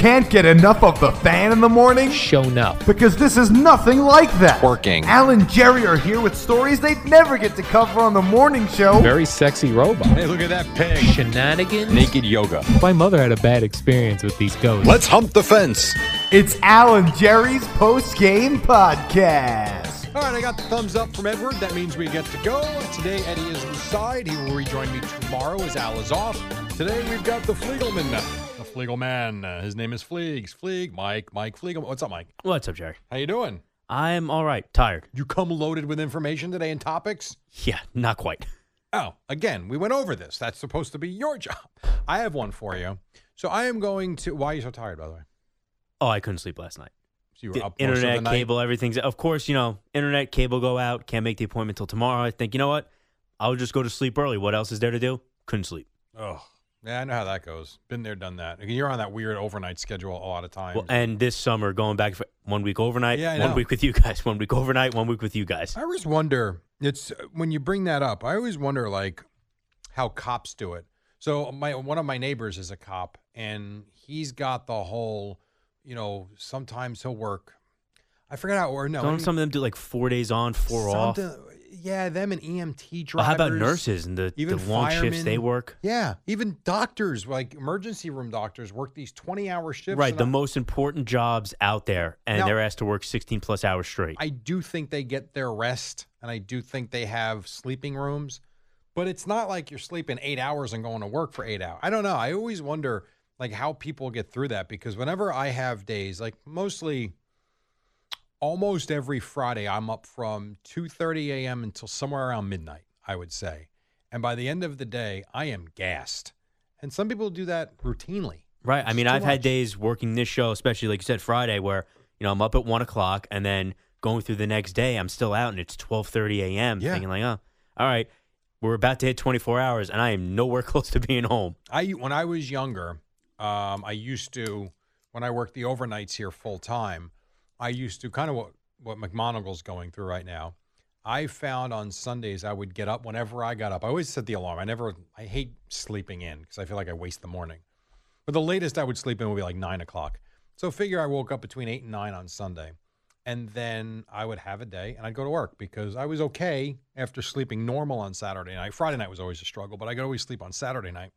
Can't get enough of the fan in the morning? Shown up. Because this is nothing like that. Working. Al and Jerry are here with stories they'd never get to cover on the morning show. Very sexy robot. Hey, look at that pig. Shenanigans. Naked yoga. My mother had a bad experience with these ghosts. Let's hump the fence. It's Al and Jerry's post game podcast. All right, I got the thumbs up from Edward. That means we get to go. Today, Eddie is inside. He will rejoin me tomorrow as Al is off. Today, we've got the Fliegelman. The Fliegelman. Uh, his name is Fleegs. Fleeg. Mike. Mike Fliegelman. What's up, Mike? What's up, Jerry? How you doing? I'm all right. Tired. You come loaded with information today and topics? Yeah, not quite. Oh, again, we went over this. That's supposed to be your job. I have one for you. So I am going to. Why are you so tired, by the way? Oh, I couldn't sleep last night. So you were The up internet, the night? cable, everything's. Of course, you know, internet, cable go out. Can't make the appointment till tomorrow. I think, you know what? I'll just go to sleep early. What else is there to do? Couldn't sleep. Oh, yeah, I know how that goes. Been there, done that. You're on that weird overnight schedule a lot of times. Well, and this summer, going back for one week overnight, Yeah, one know. week with you guys, one week overnight, one week with you guys. I always wonder. It's when you bring that up. I always wonder, like, how cops do it. So my one of my neighbors is a cop, and he's got the whole, you know, sometimes he'll work. I forgot how or no. Don't some of them do like four days on, four off? Yeah, them and EMT drivers. Well, how about nurses and the, even the long shifts they work? Yeah, even doctors, like emergency room doctors, work these twenty-hour shifts. Right, the I- most important jobs out there, and Now- they're asked to work 16 plus hours straight. I do think they get their rest, and I do think they have sleeping rooms, but it's not like you're sleeping eight hours and going to work for eight hours. I don't know. I always wonder like how people get through that because whenever I have days, like mostly almost every Friday, I'm up from 2:30 a.m. until somewhere around midnight, I would say. And by the end of the day, I am gassed. And some people do that routinely. Right. I mean, I've had days working this show, especially like you said, Friday, where you know I'm up at one o'clock and then going through the next day, I'm still out and it's twelve thirty a.m. Yeah. Thinking like, oh, all right, we're about to hit twenty four hours, and I am nowhere close to being home. I when I was younger, um, I used to when I worked the overnights here full time. I used to kind of what what McMonigle's going through right now. I found on Sundays I would get up whenever I got up. I always set the alarm. I never. I hate sleeping in because I feel like I waste the morning. But the latest I would sleep in would be like nine o'clock. So figure I woke up between eight and nine on Sunday. And then I would have a day and I'd go to work because I was okay after sleeping normal on Saturday night. Friday night was always a struggle, but I could always sleep on Saturday night.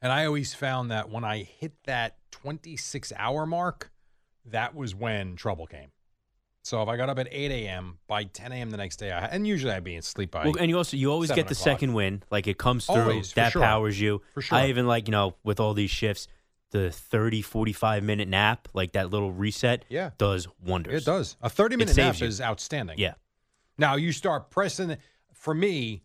And I always found that when I hit that 26 hour mark, that was when trouble came. So if I got up at 8 a.m., by 10 a.m. the next day, I, and usually I'd be asleep by. Well, and you also you always get the o'clock. second win, like it comes through. Always, that sure. powers you. For sure. I even like you know with all these shifts, the 30, 45 minute nap, like that little reset, Yeah. does wonders. It does. A 30 minute nap you. is outstanding. Yeah. Now you start pressing. For me,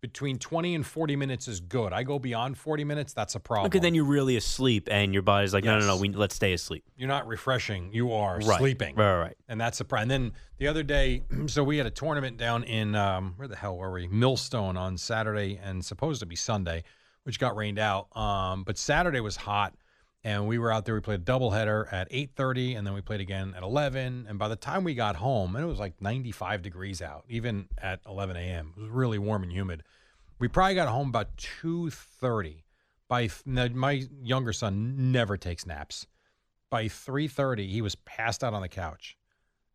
between 20 and 40 minutes is good. I go beyond 40 minutes, that's a problem. Okay, then you're really asleep, and your body's like, no, no, no, we let's stay asleep. You're not refreshing. You are Right. sleeping. Right, right, right. And that's the problem. And then the other day, so we had a tournament down in um, where the hell were we? Millstone on Saturday and supposed to be Sunday, which got rained out. Um, but Saturday was hot, and we were out there. We played a doubleheader at 8:30, and then we played again at 11. And by the time we got home, and it was like 95 degrees out, even at 11 a.m. It was really warm and humid. We probably got home about 2:30. By th- my younger son never takes naps by 3.30 he was passed out on the couch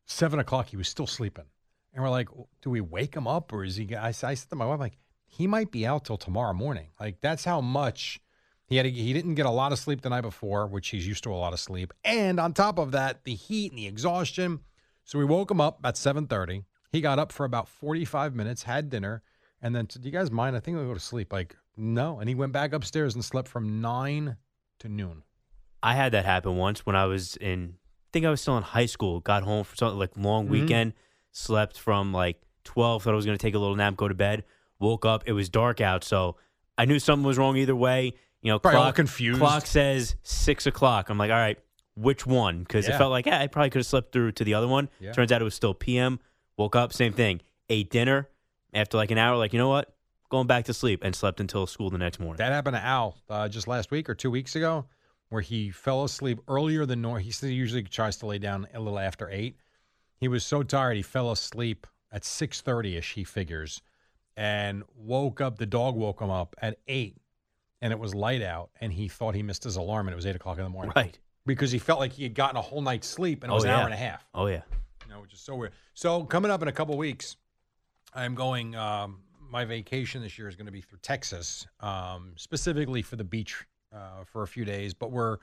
7 o'clock he was still sleeping and we're like do we wake him up or is he I, I said to my wife like he might be out till tomorrow morning like that's how much he had to, he didn't get a lot of sleep the night before which he's used to a lot of sleep and on top of that the heat and the exhaustion so we woke him up at 7.30 he got up for about 45 minutes had dinner and then do you guys mind i think i'll go to sleep like no and he went back upstairs and slept from 9 to noon I had that happen once when I was in, I think I was still in high school. Got home for something like long Mhm. weekend, slept from like 12, thought I was going to take a little nap, go to bed. Woke up, it was dark out. So I knew something was wrong either way. You know, Probably clock, confused. clock says six o'clock. I'm like, all right, which one? Because Yeah. it felt like, yeah, I probably could have slept through to the other one. Yeah. Turns out it was still PM. Woke up, same thing. Ate dinner. After like an hour, like, you know what? Going back to sleep and slept until school the next morning. That happened to Al uh, just last week or two weeks ago, where he fell asleep earlier than normal. He usually tries to lay down a little after eight. He was so tired he fell asleep at six thirty ish. He figures, and woke up. The dog woke him up at eight, and it was light out, and he thought he missed his alarm, and it was eight o'clock in the morning. Right. Because he felt like he had gotten a whole night's sleep, and it Oh, was an yeah. hour and a half. Oh, yeah. You know, which is so weird. So coming up in a couple weeks, I'm going. Um, my vacation this year is going to be through Texas, um, specifically for the beach uh, for a few days. But we're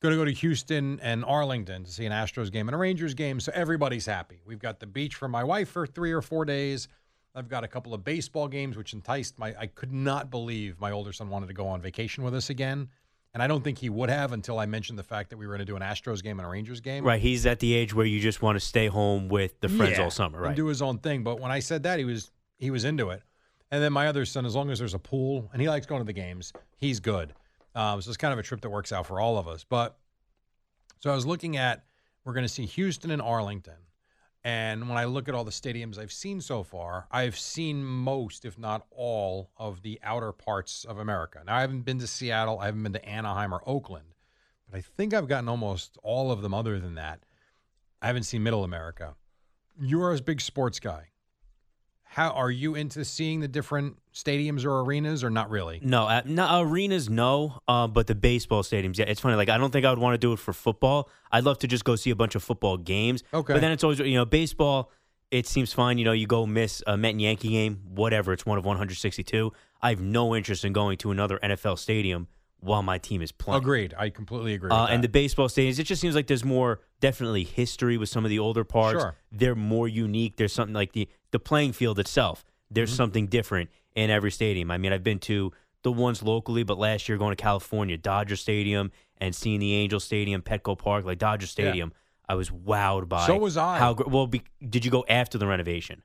going to go to Houston and Arlington to see an Astros game and a Rangers game. So everybody's happy. We've got the beach for my wife for three or four days. I've got a couple of baseball games, which enticed my. I could not believe my older son wanted to go on vacation with us again. And I don't think he would have until I mentioned the fact that we were going to do an Astros game and a Rangers game. Right. He's at the age where you just want to stay home with the friends Yeah, all summer, and right? do his own thing. But when I said that, he was he was into it. And then my other son, as long as there's a pool and he likes going to the games, he's good. Um, so it's kind of a trip that works out for all of us. But so I was looking at we're going to see Houston and Arlington. And when I look at all the stadiums I've seen so far, I've seen most, if not all, of the outer parts of America. Now, I haven't been to Seattle, I haven't been to Anaheim or Oakland, but I think I've gotten almost all of them other than that. I haven't seen Middle America. You're a big sports guy. How are you into seeing the different stadiums or arenas, or not really? No, uh, no arenas, no. Uh, but the baseball stadiums, yeah, it's funny. Like I don't think I would want to do it for football. I'd love to just go see a bunch of football games. Okay. But then it's always you know baseball. It seems fine. You know, you go miss a Met and Yankee game, whatever. It's one of 162. I have no interest in going to another NFL stadium while my team is playing. Agreed. I completely agree. Uh, and the baseball stadiums, it just seems like there's more definitely history with some of the older parts. Sure. They're more unique. There's something like the the playing field itself. There's Mm-hmm. something different in every stadium. I mean, I've been to the ones locally, but last year going to California, Dodger Stadium, and seeing the Angel Stadium, Petco Park, like Dodger Stadium, I was wowed by. So was I. How well? Be, did you go after the renovation?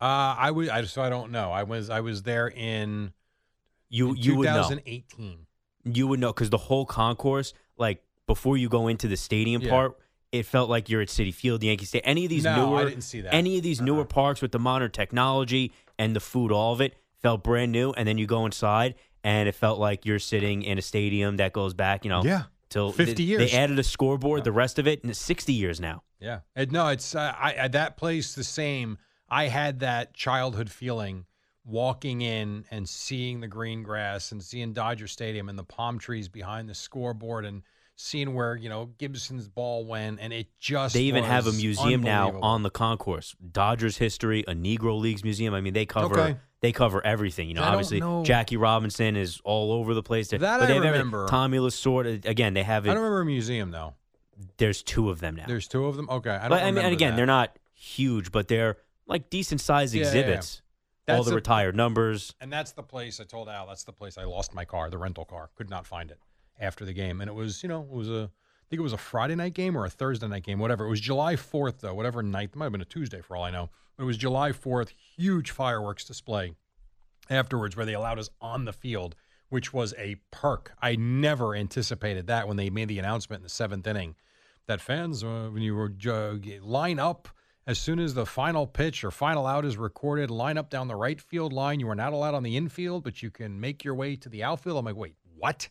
uh, I would. I so I don't know. I was I was there in You in you would know. 2018. you would know because the whole concourse, like before you go into the stadium Yeah. part, it felt like you're at Citi Field, Yankee Stadium. Any of these No, I newer, didn't see that. Any of these newer Uh-uh. parks with the modern technology and the food, all of it felt brand new. And then you go inside, and it felt like you're sitting in a stadium that goes back, you know, Yeah. till 50 they, years. They added a scoreboard. The rest of it, and it's 60 years now. Yeah. It, no, it's uh, I, I that place the same. I had that childhood feeling walking in and seeing the green grass and seeing Dodger Stadium and the palm trees behind the scoreboard and seeing where you know Gibson's ball went and it just They even have a museum now on the concourse. Dodgers history, a Negro Leagues museum. I mean, they cover Okay. they cover everything. You know, I obviously know. Jackie Robinson is all over the place. That but I they remember. Tommy Lasorda. Again, they have It, I don't remember a museum though. There's two of them now. There's two of them. Okay, I don't. but, I mean, and again, that. they're not huge, but they're like decent sized Yeah, yeah, yeah. exhibits. all the a- retired numbers. And that's the place I told Al. That's the place I lost my car, the rental car. Could not find it after the game, and it was you know it was a I think it was a Friday night game or a Thursday night game, whatever. It was July Fourth though, whatever night. It might have been a Tuesday for all I know. But it was July Fourth. Huge fireworks display afterwards where they allowed us on the field, which was a perk. I never anticipated that when they made the announcement in the seventh inning that fans, uh, when you were uh, line up as soon as the final pitch or final out is recorded, line up down the right field line. You are not allowed on the infield, but you can make your way to the outfield. I'm like, wait, what?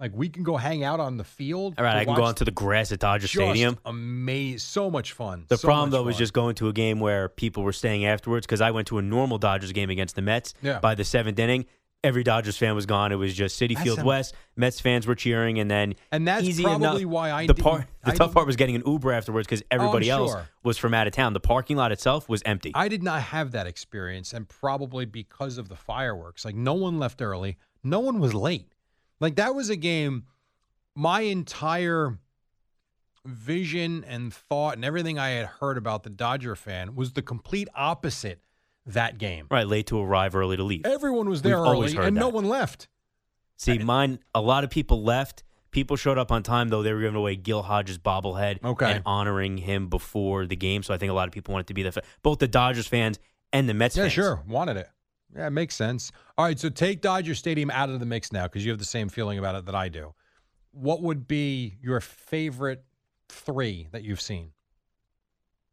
Like we can go hang out on the field. All right, I can go onto the grass at Dodger Stadium. Amazing, so much fun. The So problem though was just going to a game where people were staying afterwards because I went to a normal Dodgers game against the Mets. Yeah. By the seventh inning, every Dodgers fan was gone. It was just City That's Field a- West. Mets fans were cheering, and then And that's easy probably enough, why I the part the I tough part was getting an Uber afterwards because everybody oh, else sure. was from out of town. The parking lot itself was empty. I did not have that experience, and probably because of the fireworks. Like no one left early, no one was late. Like that was a game. My entire vision and thought and everything I had heard about the Dodger fan was the complete opposite that game. right, late to arrive, early to leave. Everyone was there We've early, and no one left. See, mine. A lot of people left. People showed up on time though. They were giving away Gil Hodges bobblehead Okay. and honoring him before the game. So I think a lot of people wanted to be there. Both the Dodgers fans and the Mets Yeah, fans. sure. Wanted it. Yeah, it makes sense. All right, so take Dodger Stadium out of the mix now because you have the same feeling about it that I do. What would be your favorite three that you've seen?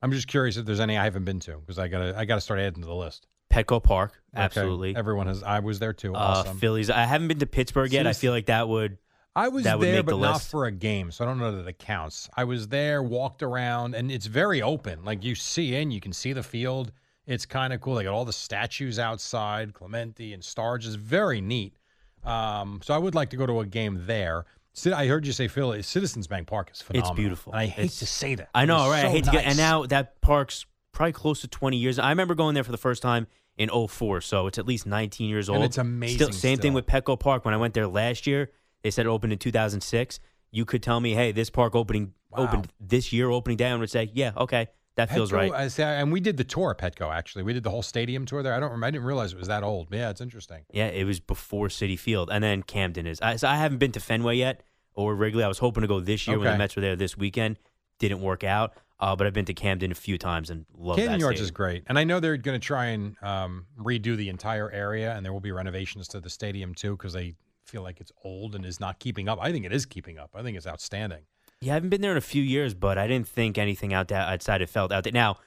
I'm just curious if there's any I haven't been to because I gotta I gotta start adding to the list. Petco Park, Okay. absolutely. Everyone has. I was there too. Uh, Awesome. Phillies. I haven't been to Pittsburgh yet. I feel like that would. I was that there, but the not for a game, so I don't know that it counts. I was there, walked around, and it's very open. Like you see in, you can see the field. It's kind of cool. They got all the statues outside, Clemente and Stargell is very neat. Um, so I would like to go to a game there. I heard you say Philly Citizens Bank Park is phenomenal. It's beautiful. And I hate It's- to say that. I know, right? I so hate to get. And now that park's probably close to 20 years. I remember going there for the first time in 04, so it's at least 19 years And old. it's amazing Still, same thing with Petco Park. When I went there last year, they said it opened in 2006. You could tell me, hey, this park opening Wow. opened this year, opening day, and would say, yeah, okay, that feels Petco, right. I say, and we did the tour at Petco. Actually, we did the whole stadium tour there. I don't. Remember, I didn't realize it was that old. Yeah, it's interesting. Yeah, it was before Citi Field, and then Camden is. I, so I haven't been to Fenway yet or Wrigley. I was hoping to go this year when the Mets were there this weekend. Didn't work out, uh, but I've been to Camden a few times and love Camden Yards is great, and I know they're going to try and um, redo the entire area, and there will be renovations to the stadium too because they feel like it's old and is not keeping up. I think it is keeping up. I think it's outstanding. Yeah, I haven't been there in a few years, but I didn't think anything out there outside it felt out there. Now,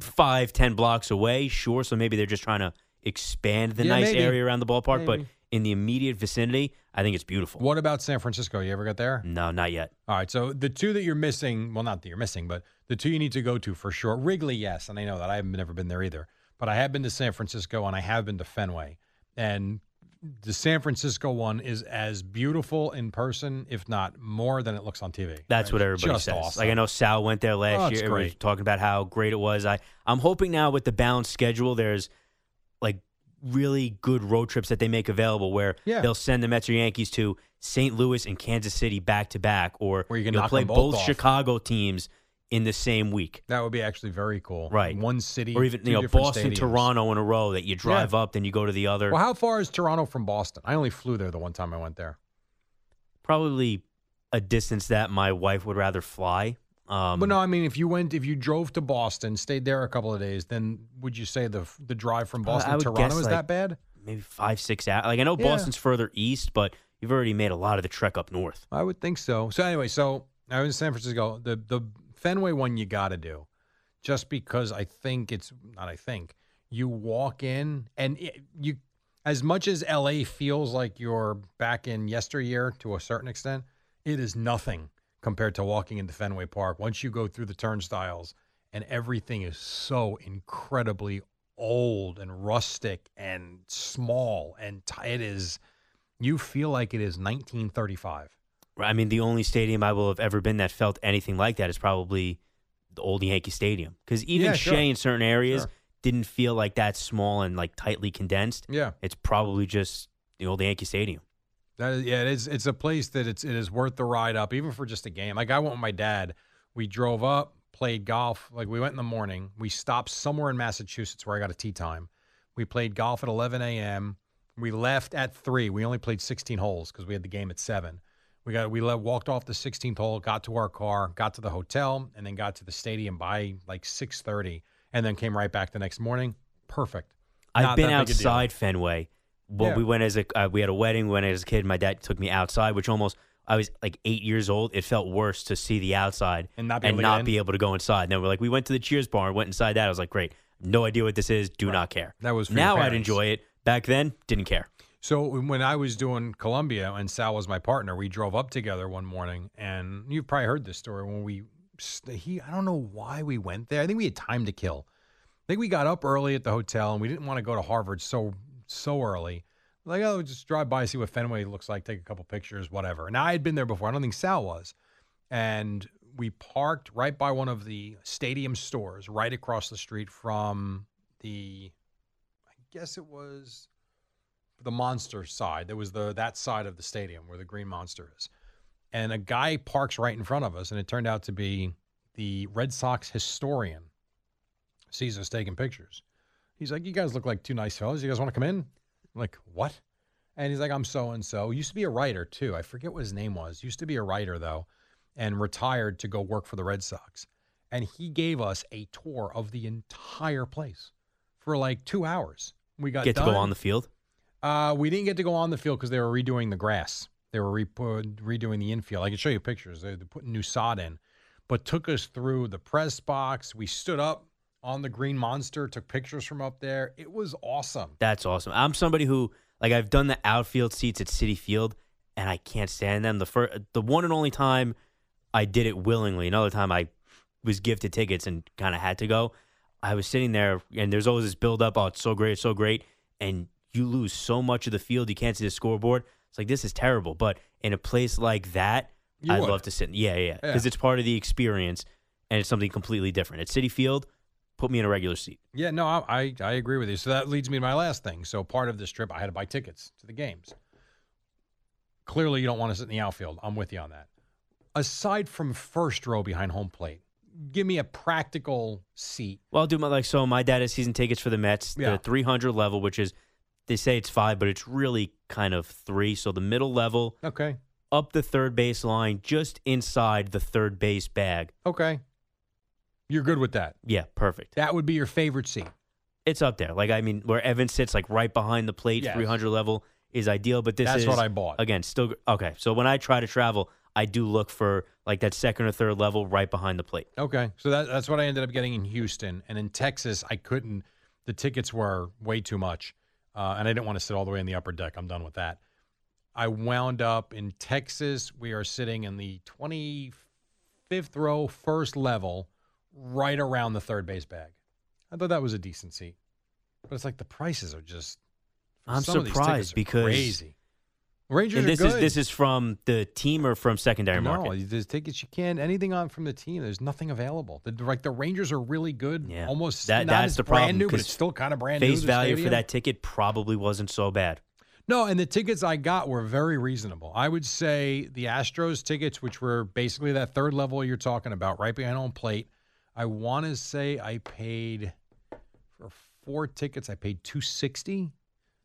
five, ten blocks away, sure. So maybe they're just trying to expand the Yeah, nice maybe. area around the ballpark. But Maybe. in the immediate vicinity, I think it's beautiful. What about San Francisco? You ever got there? No, not yet. All right, so the two that you're missing, well, not that you're missing, but the two you need to go to for sure. Wrigley, yes, and I know that I haven't never been there either, but I have been to San Francisco and I have been to Fenway, and the San Francisco one is as beautiful in person, if not more, than it looks on TV. That's Right? what everybody Just says. Awesome. Like I know Sal went there last Oh, year. Everybody was great. talking about how great it was. I I'm hoping now with the balanced schedule, there's like really good road trips that they make available where Yeah. they'll send the Mets or Yankees to St. Louis and Kansas City back to back, or Where you can play both both. Chicago teams in the same week. That would be actually very cool. Right. One city, Or even you know Boston, stadiums. Toronto in a row that you drive up, then you go to the other. Well, how far is Toronto from Boston? I only flew there the one time I went there. Probably a distance that my wife would rather fly. Um, but no, I mean, if you went, if you drove to Boston, stayed there a couple of days, then would you say the the drive from Boston to Toronto is like, that bad? maybe five six hours. Like I know Yeah. Boston's further east, but you've already made a lot of the trek up north. I would think so. So anyway, so I was in San Francisco. The the Fenway one you got to do, just because I think it's not. I think you walk in and it, you, as much as LA feels like you're back in yesteryear to a certain extent, it is nothing compared to walking into Fenway Park. Once you go through the turnstiles and everything is so incredibly old and rustic and small and t- it is. You feel like it is 1935. I mean, the only stadium I will have ever been that felt anything like that is probably the old Yankee Stadium. Because even Yeah, Shea in certain areas Sure. didn't feel like that small and like tightly condensed. Yeah. It's probably just the old Yankee Stadium. That is, yeah, it is. It's a place that it's it is worth the ride up, even for just a game. Like I went with my dad. We drove up, played golf. Like we went in the morning. We stopped somewhere in Massachusetts where I got a tee time. We played golf at 11 a.m. We left at three. We only played 16 holes because we had the game at seven. We got we le- walked off the 16th hole, got to our car, got to the hotel, and then got to the stadium by like 6:30, and then came right back the next morning. Perfect. I've Not been that big a deal. outside Fenway Well, Yeah. we went as a uh, we had a wedding. We went as a kid. My dad took me outside, which almost I was like eight years old. It felt worse to see the outside And not be able to not be able to go inside. And then we're like, we went to the Cheers bar, went inside that. I was like, great, no idea what this is. Do not care. That was now I'd enjoy it. Back then, didn't care. So when I was doing Columbia and Sal was my partner, we drove up together one morning, and you've probably heard this story. When we, he, I don't know why we went there. I think we had time to kill. I think we got up early at the hotel, and we didn't want to go to Harvard so so early. Like, oh, just drive by, see what Fenway looks like, take a couple pictures, whatever. Now I had been there before. I don't think Sal was, and we parked right by one of the stadium stores, right across the street from the, I guess it was the monster side. There was the that side of the stadium where the green monster is. And a guy parks right in front of us, and it turned out to be the Red Sox historian. Sees us taking pictures. He's like, You guys look like two nice fellas. You guys want to come in? I'm like, what? And he's like, I'm so and so. Used to be a writer too. I forget what his name was. Used to be a writer though, and retired to go work for the Red Sox. And he gave us a tour of the entire place for like two hours. We got Get to go on the field. Uh, we didn't get to go on the field because they were redoing the grass. They were re- redoing the infield. I can show you pictures. They're, putting new sod in, but took us through the press box. We stood up on the green monster, took pictures from up there. It was awesome. That's awesome. I'm somebody who like I've done the outfield seats at Citi Field, and I can't stand them. The first, the one and only time I did it willingly. Another time I was gifted tickets and kind of had to go. I was sitting there, and there's always this build up. Oh, it's so great, it's so great, and you lose so much of the field. You can't see the scoreboard. It's like this is terrible. But in a place like that, I'd would. love to sit. Yeah, yeah, because Yeah. it's part of the experience, and it's something completely different. At Citi Field, put me in a regular seat. Yeah, no, I, I I agree with you. So that leads me to my last thing. So part of this trip, I had to buy tickets to the games. Clearly, you don't want to sit in the outfield. I'm with you on that. Aside from first row behind home plate, give me a practical seat. Well, I'll do my like so. My dad has season tickets for the Mets, Yeah. the 300 level, which is they say it's five, but it's really kind of three. So the middle level, Okay. up the third base line, just inside the third base bag. Okay. You're good with that. Yeah, perfect. That would be your favorite seat. It's up there. Like I mean, where Evan sits, like right behind the plate, Yes. 300 level is ideal. But this That's is what I bought. Again, still okay. So when I try to travel, I do look for like that second or third level right behind the plate. Okay. So that, that's what I ended up getting in Houston. And in Texas, I couldn't, the tickets were way too much. Uh, and I didn't want to sit all the way in the upper deck. I'm done with that. I wound up in Texas. We are sitting in the 25th row, first level, right around the third base bag. I thought that was a decent seat. But it's like the prices are just. I'm some of these surprised because crazy. Rangers and are this is this is from the team or from secondary Market? no, market. there's tickets you can't anything on from the team. There's nothing available. The, like the Rangers are really good. Yeah. almost That- not that's the brand problem, new, but it's still kind of brand new. Face value for that ticket probably wasn't so bad. No, and the tickets I got were very reasonable. I would say the Astros tickets, which were basically that third level you're talking about, right behind home plate. I want to say I paid for four tickets. I paid two sixty.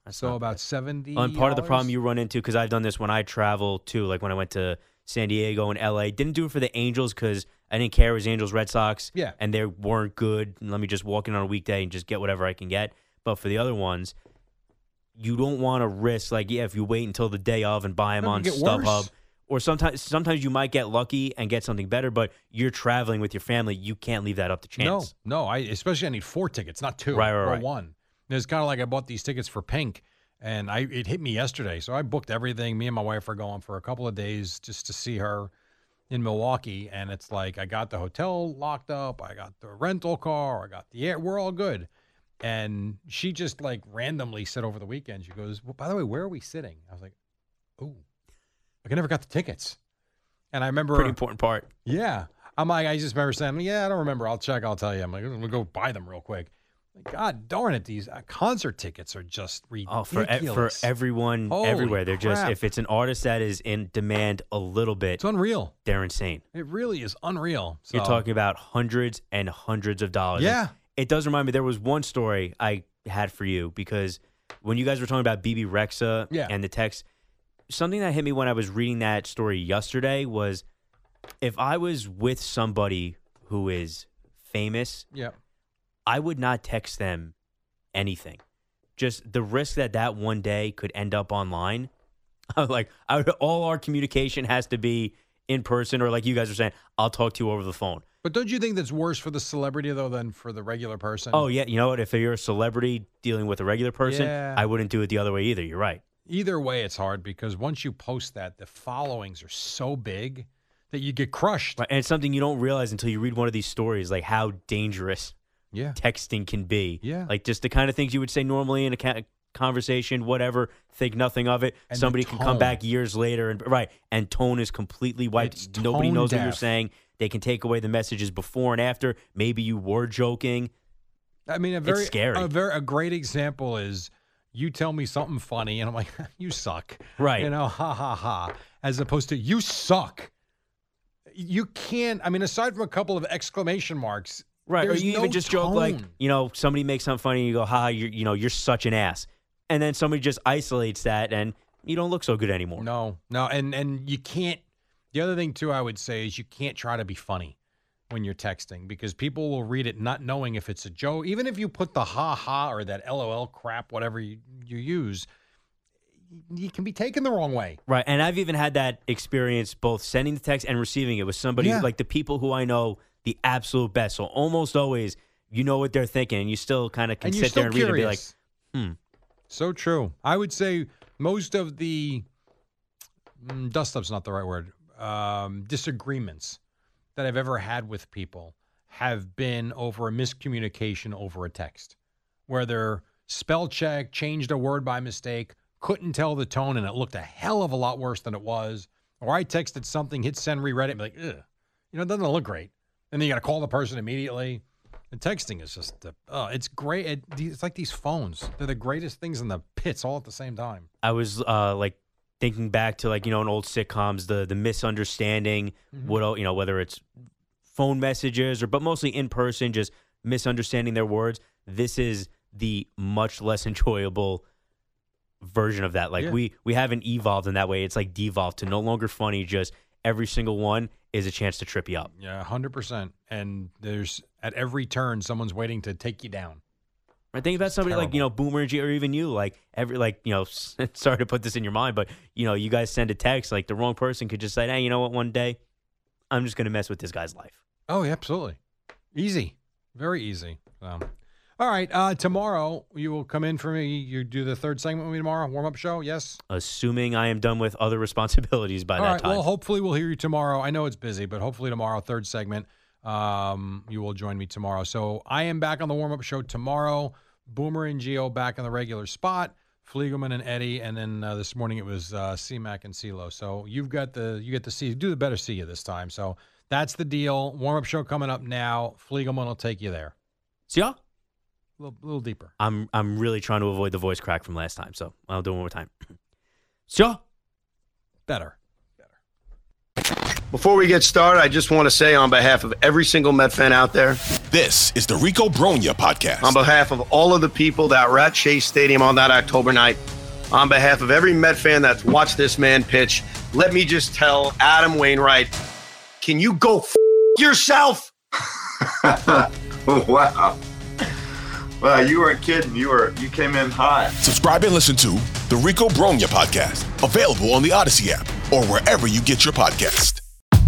That's So about bad. seventy. And part of the problem you run into because I've done this when I travel too, like when I went to San Diego and LA. Didn't do it for the Angels because I didn't care. It was Angels, Red Sox. Yeah. And they weren't good. And let me just walk in on a weekday and just get whatever I can get. But for the other ones, you don't want to risk like yeah, if you wait until the day of and buy them on StubHub. Or sometimes sometimes you might get lucky and get something better, but you're traveling with your family. You can't leave that up to chance. No, no. I especially I need four tickets, not two Right, right, or right. one. It's kind of like I bought these tickets for Pink, and I it hit me yesterday, so I booked everything. Me and my wife are going for a couple of days just to see her in Milwaukee, and it's like I got the hotel locked up, I got the rental car, I got the air. We're all good. And she just like randomly said over the weekend, she goes, "Well, by the way, where are we sitting?" I was like, "Oh, like I never got the tickets." And I remember Pretty important part. yeah. I'm like, I just remember saying, yeah, I don't remember. I'll check. I'll tell you. I'm like, we'll go buy them real quick. God darn it, these uh, concert tickets are just ridiculous. Oh, for e- for everyone Holy everywhere. They're just if it's an artist that is in demand a little bit, It's unreal. they're insane. It really is unreal. You're talking about hundreds and hundreds of dollars. Yeah. It does remind me there was one story I had for you because when you guys were talking about Bebe Rexha Yeah. and the text, something that hit me when I was reading that story yesterday was if I was with somebody who is famous, Yeah. I would not text them anything. just the risk that that one day could end up online. like I would, all our communication has to be in person, or like you guys are saying, I'll talk to you over the phone. But don't you think that's worse for the celebrity though than for the regular person? Oh yeah, you know what? If you're a celebrity dealing with a regular person, Yeah. I wouldn't do it the other way either. You're right. Either way, it's hard because once you post that, the followings are so big that you get crushed. Right, And it's something you don't realize until you read one of these stories, like how dangerous Yeah. texting can be. Yeah. Like just the kind of things you would say normally in a ca- conversation, whatever, think nothing of it. And Somebody can come back years later and right, and tone is completely wiped. It's Nobody knows what you're saying. They can take away the messages before and after. Maybe you were joking. I mean, a very scary. A very a great example is you tell me something funny, and I'm like, "You suck," Right. You know, ha ha ha. As opposed to "You suck." You can't. I mean, aside from a couple of exclamation marks, Right. There's or you no even just joke like, you know, somebody makes something funny and you go, ha, you're, you know, you're such an ass. And then somebody just isolates that and you don't look so good anymore. No, no, and and you can't. The other thing too, I would say, is you can't try to be funny when you're texting because people will read it not knowing if it's a joke. Even if you put the ha ha or that LOL crap, whatever you, you use, you can be taken the wrong way. Right. And I've even had that experience both sending the text and receiving it with somebody Yeah. like the people who I know the absolute best. So almost always you know what they're thinking and you still kind of can sit there and read it and be like, hmm. So true. I would say most of the mm, dust up's not the right word. Um, disagreements that I've ever had with people have been over a miscommunication over a text, where they're spell check, changed a word by mistake, couldn't tell the tone, and it looked a hell of a lot worse than it was. Or I texted something, hit send, reread it, and be like, ugh, you know, it doesn't look great. And then you got to call the person immediately. And texting is just, the, oh, it's great. It, it's like these phones. They're the greatest things in the pits all at the same time. I was uh, like thinking back to like you know in old sitcoms the the misunderstanding Mm-hmm. what you know whether it's phone messages or but mostly in person just misunderstanding their words this is the much less enjoyable version of that like Yeah. we we haven't evolved in that way it's like devolved to no longer funny just every single one is a chance to trip you up Yeah, 100%. And there's, at every turn, someone's waiting to take you down. I think about somebody like you know Boomer G, or even you, like every like you know. Sorry to put this in your mind, but you know, you guys send a text, like the wrong person could just say, "Hey, you know what? One day, I'm just going to mess with this guy's life." Oh, yeah, absolutely. Easy. Very easy. So, all right. Uh, tomorrow, you will come in for me. You do the third segment with me tomorrow, warm up show. Yes. Assuming I am done with other responsibilities by All that right. time. Well, hopefully, we'll hear you tomorrow. I know it's busy, but hopefully, tomorrow, third segment, um, you will join me tomorrow. So, I am back on the warm up show tomorrow. Boomer and Gio back in the regular spot. Fliegelman and Eddie, and then uh, this morning it was uh, C-Mac and CeeLo. So you've got the you get to see do the better see you this time. So that's the deal. Warm up show coming up now. Fliegelman will take you there. See ya. A little, little deeper. I'm I'm really trying to avoid the voice crack from last time, so I'll do it one more time. See ya. Better. Before we get started, I just want to say on behalf of every single Met fan out there, This is the Rico Brogna podcast. on behalf of all of the people that were at Shea Stadium on that October night, on behalf of every Met fan that's watched this man pitch, let me just tell Adam Wainwright, can you go f- yourself? wow. Wow, you weren't kidding. You were you came in hot. Subscribe and listen to the Rico Brogna podcast, available on the Audacy app or wherever you get your podcast.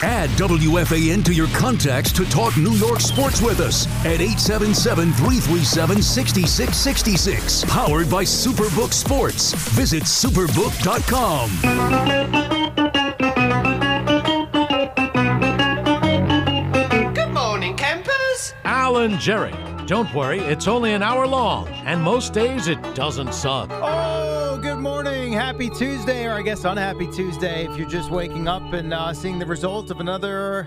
Add WFAN to your contacts to talk New York sports with us at 877 337 6666. Powered by Superbook Sports. Visit superbook.com. Good morning, campers. Alan Jerry. Don't worry, it's only an hour long, and most days it doesn't suck. Oh, good morning. Happy Tuesday, or I guess unhappy Tuesday if you're just waking up and uh, seeing the result of another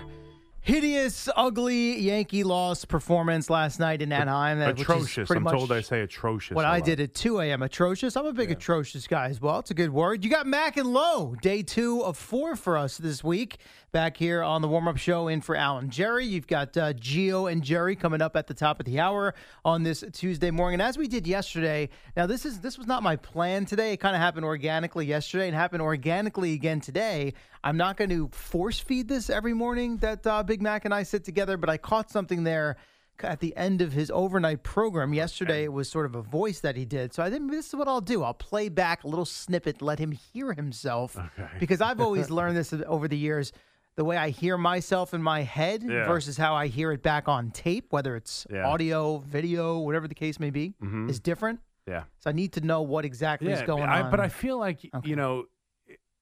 hideous, ugly Yankee loss performance last night in Anaheim. that- atrocious. I'm told I say atrocious. What I did at 2 a.m. Atrocious. I'm a big atrocious guy as well. It's a good word. You got Mac and Low, day two of four for us this week. Back here on the warm up show in for Alan Jerry. You've got uh, Gio and Jerry coming up at the top of the hour on this Tuesday morning. And as we did yesterday, now this is this was not my plan today. It kind of happened organically yesterday and happened organically again today. I'm not going to force feed this every morning that uh, Big Mac and I sit together, but I caught something there at the end of his overnight program yesterday. It was sort of a voice that he did. So I think this is what I'll do. I'll play back a little snippet, let him hear himself. Because I've always learned this over the years. The way I hear myself in my head Yeah. versus how I hear it back on tape, whether it's Yeah. audio, video, whatever the case may be, Mhm. is different. Yeah. So I need to know what exactly is going I, on. But I feel like you know,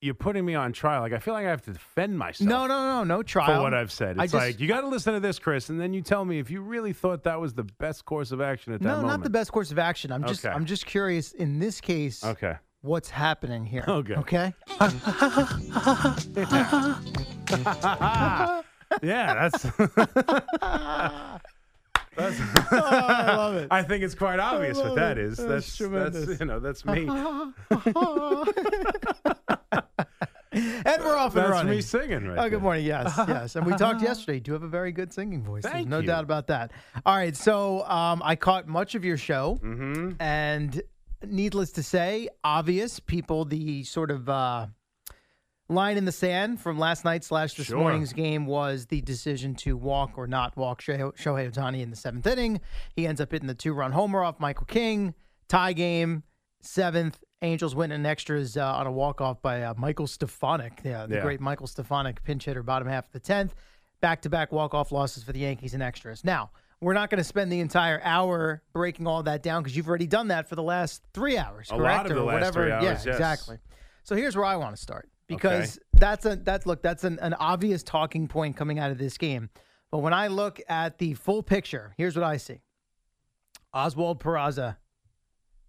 you're putting me on trial. Like I feel like I have to defend myself. no, no, no, no trial For what I've said, it's just- like you got to listen to this, Chris, and then you tell me if you really thought that was the best course of action at that no, moment. not the best course of action. I'm just, Okay. I'm just curious. In this case, Okay. What's happening here? Okay. Okay. yeah, that's. That's, I love it. I think it's quite obvious what love that it. is. That's That's, tremendous. that's you know that's me. and we're off and That's running. me singing right Oh, good there. morning. Yes, yes. And we talked yesterday. You do have a very good singing voice. There's Thank no you. doubt about that. All right. So um, I caught much of your show, Mm-hmm. and needless to say, obvious people, the sort of uh, line in the sand from last night slash this Sure. morning's game was the decision to walk or not walk Shohei Ohtani in the seventh inning. He ends up hitting the two-run homer off Michael King. Tie game, seventh. Angels win in extras uh, on a walk-off by uh, Michael Stefanic, yeah, the Yeah. great Michael Stefanic, pinch hitter, bottom half of the tenth. Back-to-back walk-off losses for the Yankees in extras. Now, we're not going to spend the entire hour breaking all that down because you've already done that for the last three hours, A correct? lot of the or last whatever. three yeah, hours, yes. exactly. So here's where I want to start because that's a that's look that's an, an obvious talking point coming out of this game. But when I look at the full picture, here's what I see: Oswald Peraza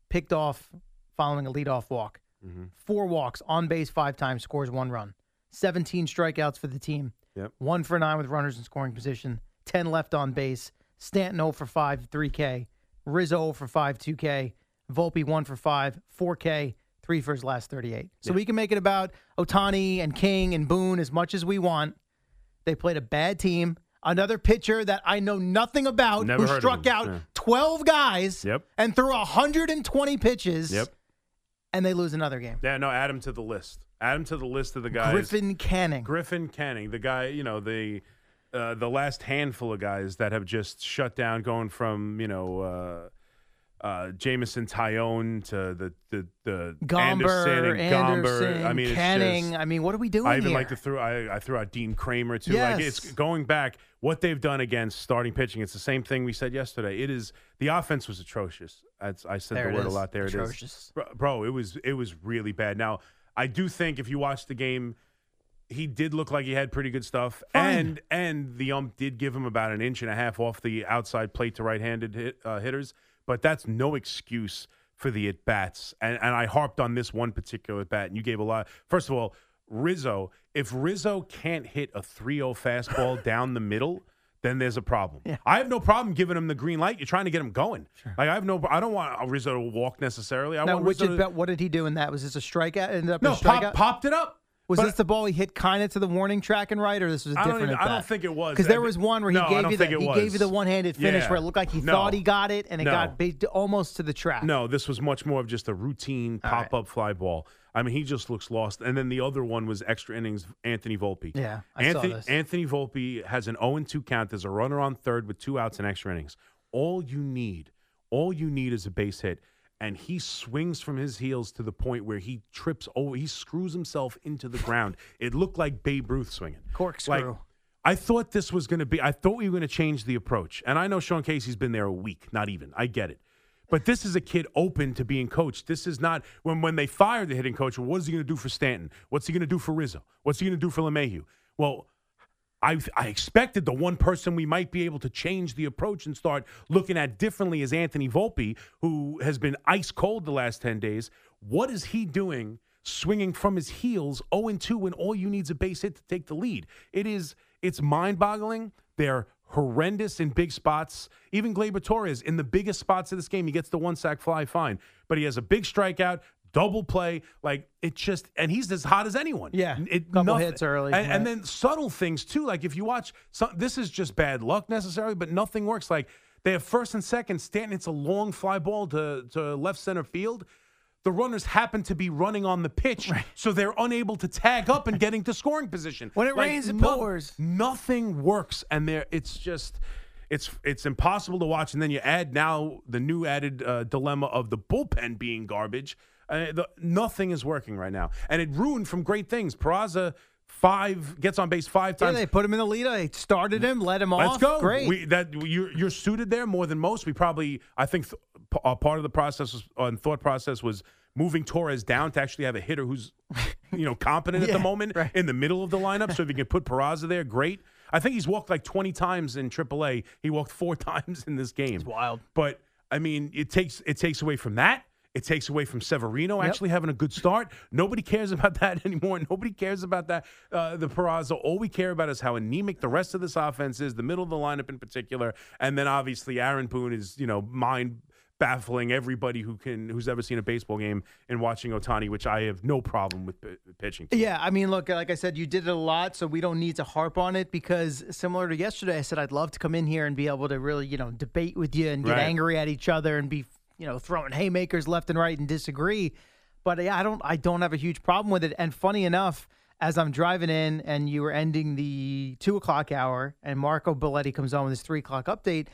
picked off following a leadoff walk, Mm-hmm. four walks on base five times, scores one run, 17 strikeouts for the team, Yep. one for nine with runners in scoring position, 10 left on base. Stanton 0 for 5, 3K. Rizzo 0 for 5, 2K. Volpe 1 for 5, 4K, 3 for his last 38. So we can make it about Ohtani and King and Boone as much as we want. They played a bad team. Another pitcher that I know nothing about Never who struck out Yeah. 12 guys Yep. and threw 120 pitches. Yep. And they lose another game. Yeah, no, add him to the list. Add him to the list of the guys. Griffin Canning. Griffin Canning, the guy, you know, the uh, the last handful of guys that have just shut down, going from you know uh, uh, Jameson Taillon to the the the Gomber, Anderson and Gomber. Anderson, I mean, it's Canning. just- I mean, what are we doing I even here? like to throw. I, I threw out Dean Kremer too. Like it's going back. What they've done against starting pitching, it's the same thing we said yesterday. It is the offense was atrocious. That's, I said There the word is. a lot. There it is, bro, bro. It was it was really bad. Now I do think if you watch the game, he did look like he had pretty good stuff, Fine. and and the ump did give him about an inch and a half off the outside plate to right-handed hit, uh, hitters. But that's no excuse for the at bats. And and I harped on this one particular at bat, and you gave a lot. First of all, Rizzo. If Rizzo can't hit a 3-0 fastball down the middle. Then there's a problem. I have no problem giving him the green light. You're trying to get him going. Like I have no. I don't want Rizzo to walk necessarily. I now, want which Rizzo to, bet, what did he do in that? Was this a strikeout? Ended up no pop, popped it up. Was But- this the ball he hit kind of to the warning track and right, or this was a I don't different? even- I don't think it was. because there was one where he No, gave you the he was. gave you the one-handed finish Yeah. where it looked like he No. thought he got it, and it No. got ba- almost to the track. No, this was much more of just a routine pop up fly ball. I mean, he just looks lost. And then the other one was extra innings, Anthony Volpe. Yeah, I saw this. Anthony Volpe has an 0 2 count. There's a runner on third with two outs and extra innings. All you need, all you need is a base hit. And he swings from his heels to the point where he trips over. He screws himself into the ground. It looked like Babe Ruth swinging. Corkscrew. Like, I thought this was going to be. I thought we were going to change the approach. And I know Sean Casey's been there a week, not even. I get it. But this is a kid open to being coached. This is not when when they fired the hitting coach. What is he going to do for Stanton? What's he going to do for Rizzo? What's he going to do for LeMahieu? Well, I, I expected the one person we might be able to change the approach and start looking at differently is Anthony Volpe, who has been ice cold the last 10 days. What is he doing swinging from his heels 0 2 when all you need is a base hit to take the lead? It is, it's mind boggling. They're horrendous in big spots. Even Gleyber Torres, in the biggest spots of this game, he gets the one sac fly fine, but he has a big strikeout, double play. Like it just, and he's as hot as anyone. Yeah, it, couple nothing- hits early, and, and then subtle things too. Like if you watch, some, this is just bad luck necessarily, but nothing works. Like they have first and second. Stanton hits a long fly ball to to left center field. The runners happen to be running on the pitch, so they're unable to tag up and get into scoring position. When it Like, rains, it no- pours. Nothing works, and there it's just it's it's impossible to watch. And then you add now the new added uh, dilemma of the bullpen being garbage. Uh, the, nothing is working right now, and it ruined from great things. Peraza five gets on base five Yeah, times. they put him in the lead. They started him, let him Let's off. go. Great. We, that you're you're suited there more than most. We probably I think th- p- uh, part of the process was, uh, and thought process was moving Torres down to actually have a hitter who's you know competent at the moment in the middle of the lineup. So if you can put Peraza there, great. I think he's walked like 20 times in AAA. He walked four times in this game. It's wild. But I mean, it takes it takes away from that. It takes away from Severino actually having a good start. Nobody cares about that anymore. Nobody cares about that. Uh, the Peraza. All we care about is how anemic the rest of this offense is, the middle of the lineup in particular, and then obviously Aaron Boone is you know mind baffling everybody who can who's ever seen a baseball game and watching Ohtani, which I have no problem with p- pitching. to. Yeah, I mean, look, like I said, you did it a lot, so we don't need to harp on it because similar to yesterday, I said I'd love to come in here and be able to really, you know, debate with you and get Right. angry at each other and be, you know, throwing haymakers left and right and disagree. But yeah, I don't, I don't have a huge problem with it. And funny enough, as I'm driving in and you were ending the two o'clock hour, and Marco Belletti comes on with his three o'clock update.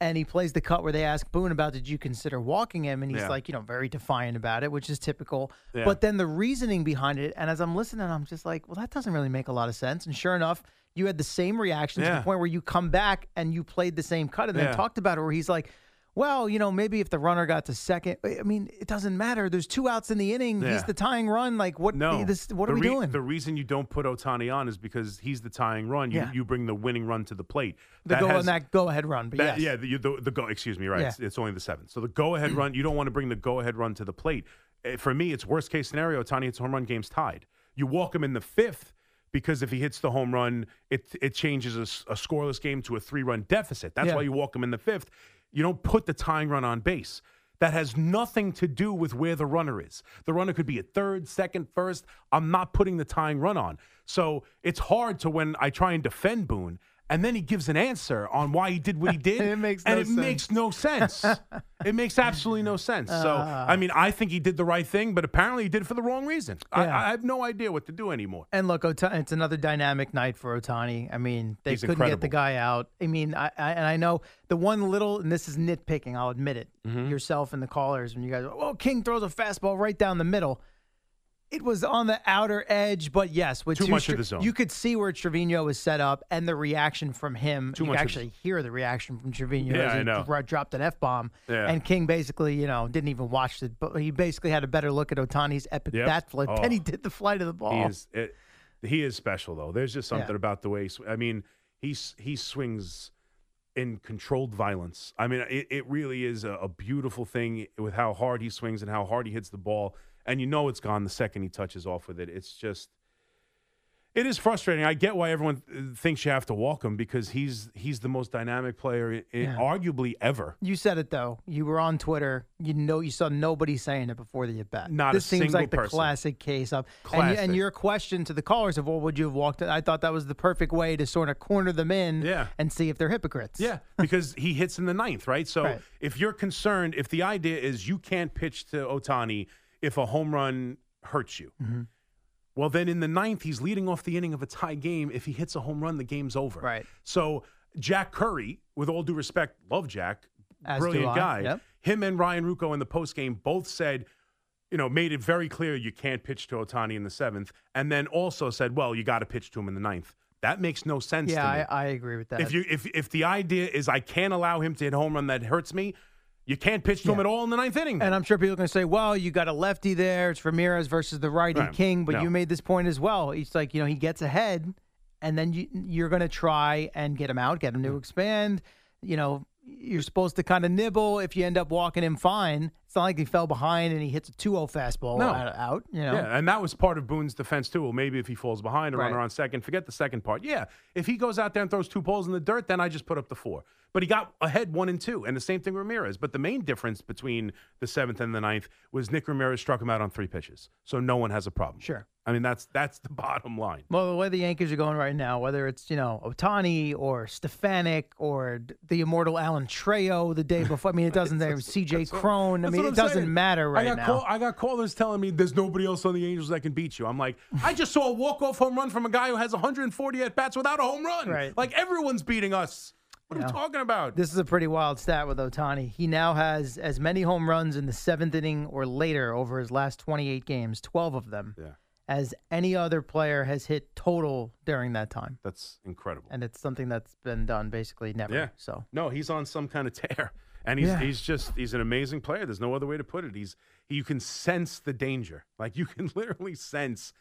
And he plays the cut where they ask Boone about did you consider walking him, and he's Yeah. like, you know, very defiant about it, which is typical. Yeah. But then the reasoning behind it, and as I'm listening, I'm just like, well, that doesn't really make a lot of sense. And sure enough, you had the same reaction to the point where you come back and you played the same cut and then talked about it where he's like, well, you know, maybe if the runner got to second, I mean, it doesn't matter. There's two outs in the inning. He's the tying run. Like, what? No, this, what The are we doing? The reason you don't put Ohtani on is because he's the tying run. You, Yeah. you bring the winning run to the plate. The go has- on that go ahead run. But that- yes. Yeah, the, the, the go. Excuse me, right? Yeah. It's, it's only the seventh. So the go-ahead run. You don't want to bring the go-ahead run to the plate. Eh, For me, it's worst case scenario. Ohtani hits home run. Game's tied. You walk him in the fifth because if he hits the home run, it it changes a scoreless game to a three-run deficit. That's Yeah. why you walk him in the fifth. You don't put the tying run on base. That has nothing to do with where the runner is. The runner could be at third, second, first. I'm not putting the tying run on. So it's hard to when I try and defend Boone, and then he gives an answer on why he did what he did. It makes and no it sense. makes no sense. it makes absolutely no sense. so Ah. I mean, I think he did the right thing, but apparently he did it for the wrong reason. I, Yeah. I have no idea what to do anymore. And look, Ota- it's another dynamic night for Ohtani. I mean, they He's couldn't get the guy out. I mean, I, I and I know the one little, and this is nitpicking. I'll admit it. Mm-hmm. Yourself and the callers, when you guys, oh, King throws a fastball right down the middle. It was on the outer edge, but yes, with Too much of the zone. You could see where Trevino was set up, and the reaction from him. Too you much could of the- actually hear the reaction from Trevino Yeah, as he I know. dro- dropped an f bomb. Yeah. And King basically, you know, didn't even watch it, but he basically had a better look at Ohtani's epic Yep. bat flip Oh. than he oh. did the flight of the ball. He is it, he is special though. There's just something Yeah. about the way he sw- I mean, he's he swings in controlled violence. I mean, it, it really is a, a beautiful thing with how hard he swings and how hard he hits the ball. And you know it's gone the second he touches off with it. It's just it is frustrating. I get why everyone uh, thinks you have to walk him because he's he's the most dynamic player, i i- Yeah. arguably ever. You said it though. You were on Twitter. You know, you saw nobody saying it before the at bat. Not a single person. this seems like the person. classic case of. And, and your question to the callers of, well, would you have walked? it? I thought that was the perfect way to sort of corner them in. Yeah. And see if they're hypocrites. Yeah, because he hits in the ninth, right? So Right. if you're concerned, if the idea is you can't pitch to Ohtani if a home run hurts you, Mm-hmm. well, then in the ninth, he's leading off the inning of a tie game. If he hits a home run, the game's over. Right. So Jack Curry, with all due respect, love Jack, As brilliant guy. Yep. Him and Ryan Ruocco in the post game both said, you know, made it very clear you can't pitch to Ohtani in the seventh, and then also said, well, you got to pitch to him in the ninth. That makes no sense Yeah, to me. I, I agree with that. if you if if the idea is I can't allow him to hit home run that hurts me, you can't pitch to him at all in the ninth inning. And I'm sure people are going to say, well, you got a lefty there. It's Ramirez versus the righty Right. king. But No. you made this point as well. It's like, you know, he gets ahead, and then you, you're going to try and get him out, get him to expand. You know, you're supposed to kind of nibble if you end up walking him fine. It's not like he fell behind and he hits a 2 0 fastball No. out, out, you know. Yeah, and that was part of Boone's defense too. Well, maybe if he falls behind, a runner on second, forget the second part. Yeah, if he goes out there and throws two poles in the dirt, then I just put up the four. But he got ahead one and two, and the same thing Ramirez. But the main difference between the seventh and the ninth was Nick Ramirez struck him out on three pitches, so no one has a problem. Sure. I mean that's that's the bottom line. Well, the way the Yankees are going right now, whether it's you know Ohtani or Stefanic or the immortal Alan Trejo the day before, I mean it doesn't. There C.J. Cron. I mean it doesn't saying. matter right I got now. Call, I got callers telling me there's nobody else on the Angels that can beat you. I'm like, I just saw a walk off home run from a guy who has 140 at bats without a home run. Right. Like everyone's beating us. What are you talking about? This is a pretty wild stat with Ohtani. He now has as many home runs in the seventh inning or later over his last 28 games, 12 of them, Yeah. as any other player has hit total during that time. That's incredible. And it's something that's been done basically never. Yeah. So no, he's on some kind of tear, and he's Yeah. he's just he's an amazing player. There's no other way to put it. He's you can sense the danger. Like you can literally sense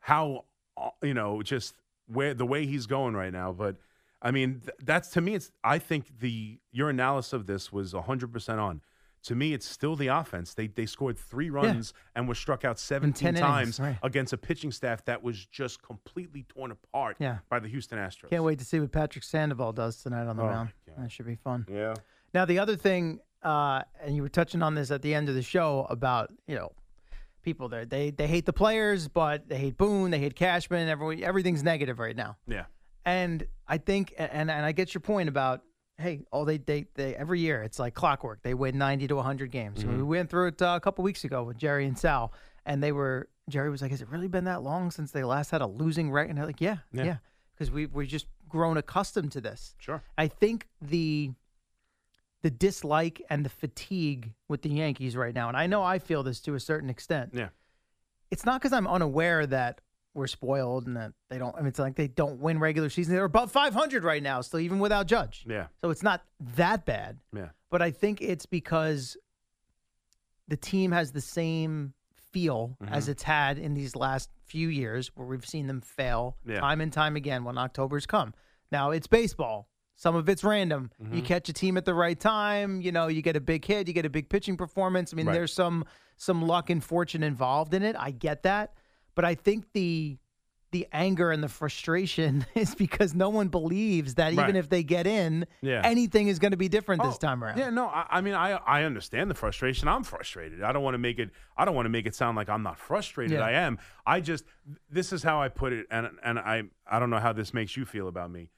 how uh, you know just where the way he's going right now. But I mean, th- that's to me. It's I think the your analysis of this was 100 percent on. To me, it's still the offense. They they scored three runs and were struck out 17 10 innings, times right. against a pitching staff that was just completely torn apart Yeah. by the Houston Astros. can't wait to see what Patrick Sandoval does tonight on the Oh, mound. That should be fun. Yeah. Now the other thing, uh, and you were touching on this at the end of the show about you know people there they they hate the players, but they hate Boone, they hate Cashman. Everyone, everything's negative right now. Yeah. And I think, and and I get your point about hey, all they they they every year it's like clockwork. They win ninety to hundred games. Mm-hmm. We went through it uh, a couple weeks ago with Jerry and Sal, and they were Jerry was like, "Has it really been that long since they last had a losing record?" And they're like, "Yeah, Yeah. yeah, because we we just grown accustomed to this." Sure. I think the the dislike and the fatigue with the Yankees right now, and I know I feel this to a certain extent. Yeah. It's not because I'm unaware that we're spoiled and that they don't. I mean, it's like they don't win regular season. They're above 500 right now, still even without Judge. Yeah. So it's not that bad. Yeah. But I think it's because the team has the same feel as Mhm. it's had in these last few years where we've seen them fail Yeah. time and time again when October's come. Now it's baseball. Some of it's random. You Mhm. catch a team at the right time, you know, you get a big hit, you get a big pitching performance. I mean, Right. there's some some luck and fortune involved in it. I get that. But I think the the anger and the frustration is because no one believes that even Right. if they get in, Yeah. anything is going to be different this Oh, time around. Yeah, no, I, I mean, I I understand the frustration. I'm frustrated. I don't want to make it. I don't want to make it sound like I'm not frustrated. Yeah. I am. I just this is how I put it, and and I I don't know how this makes you feel about me.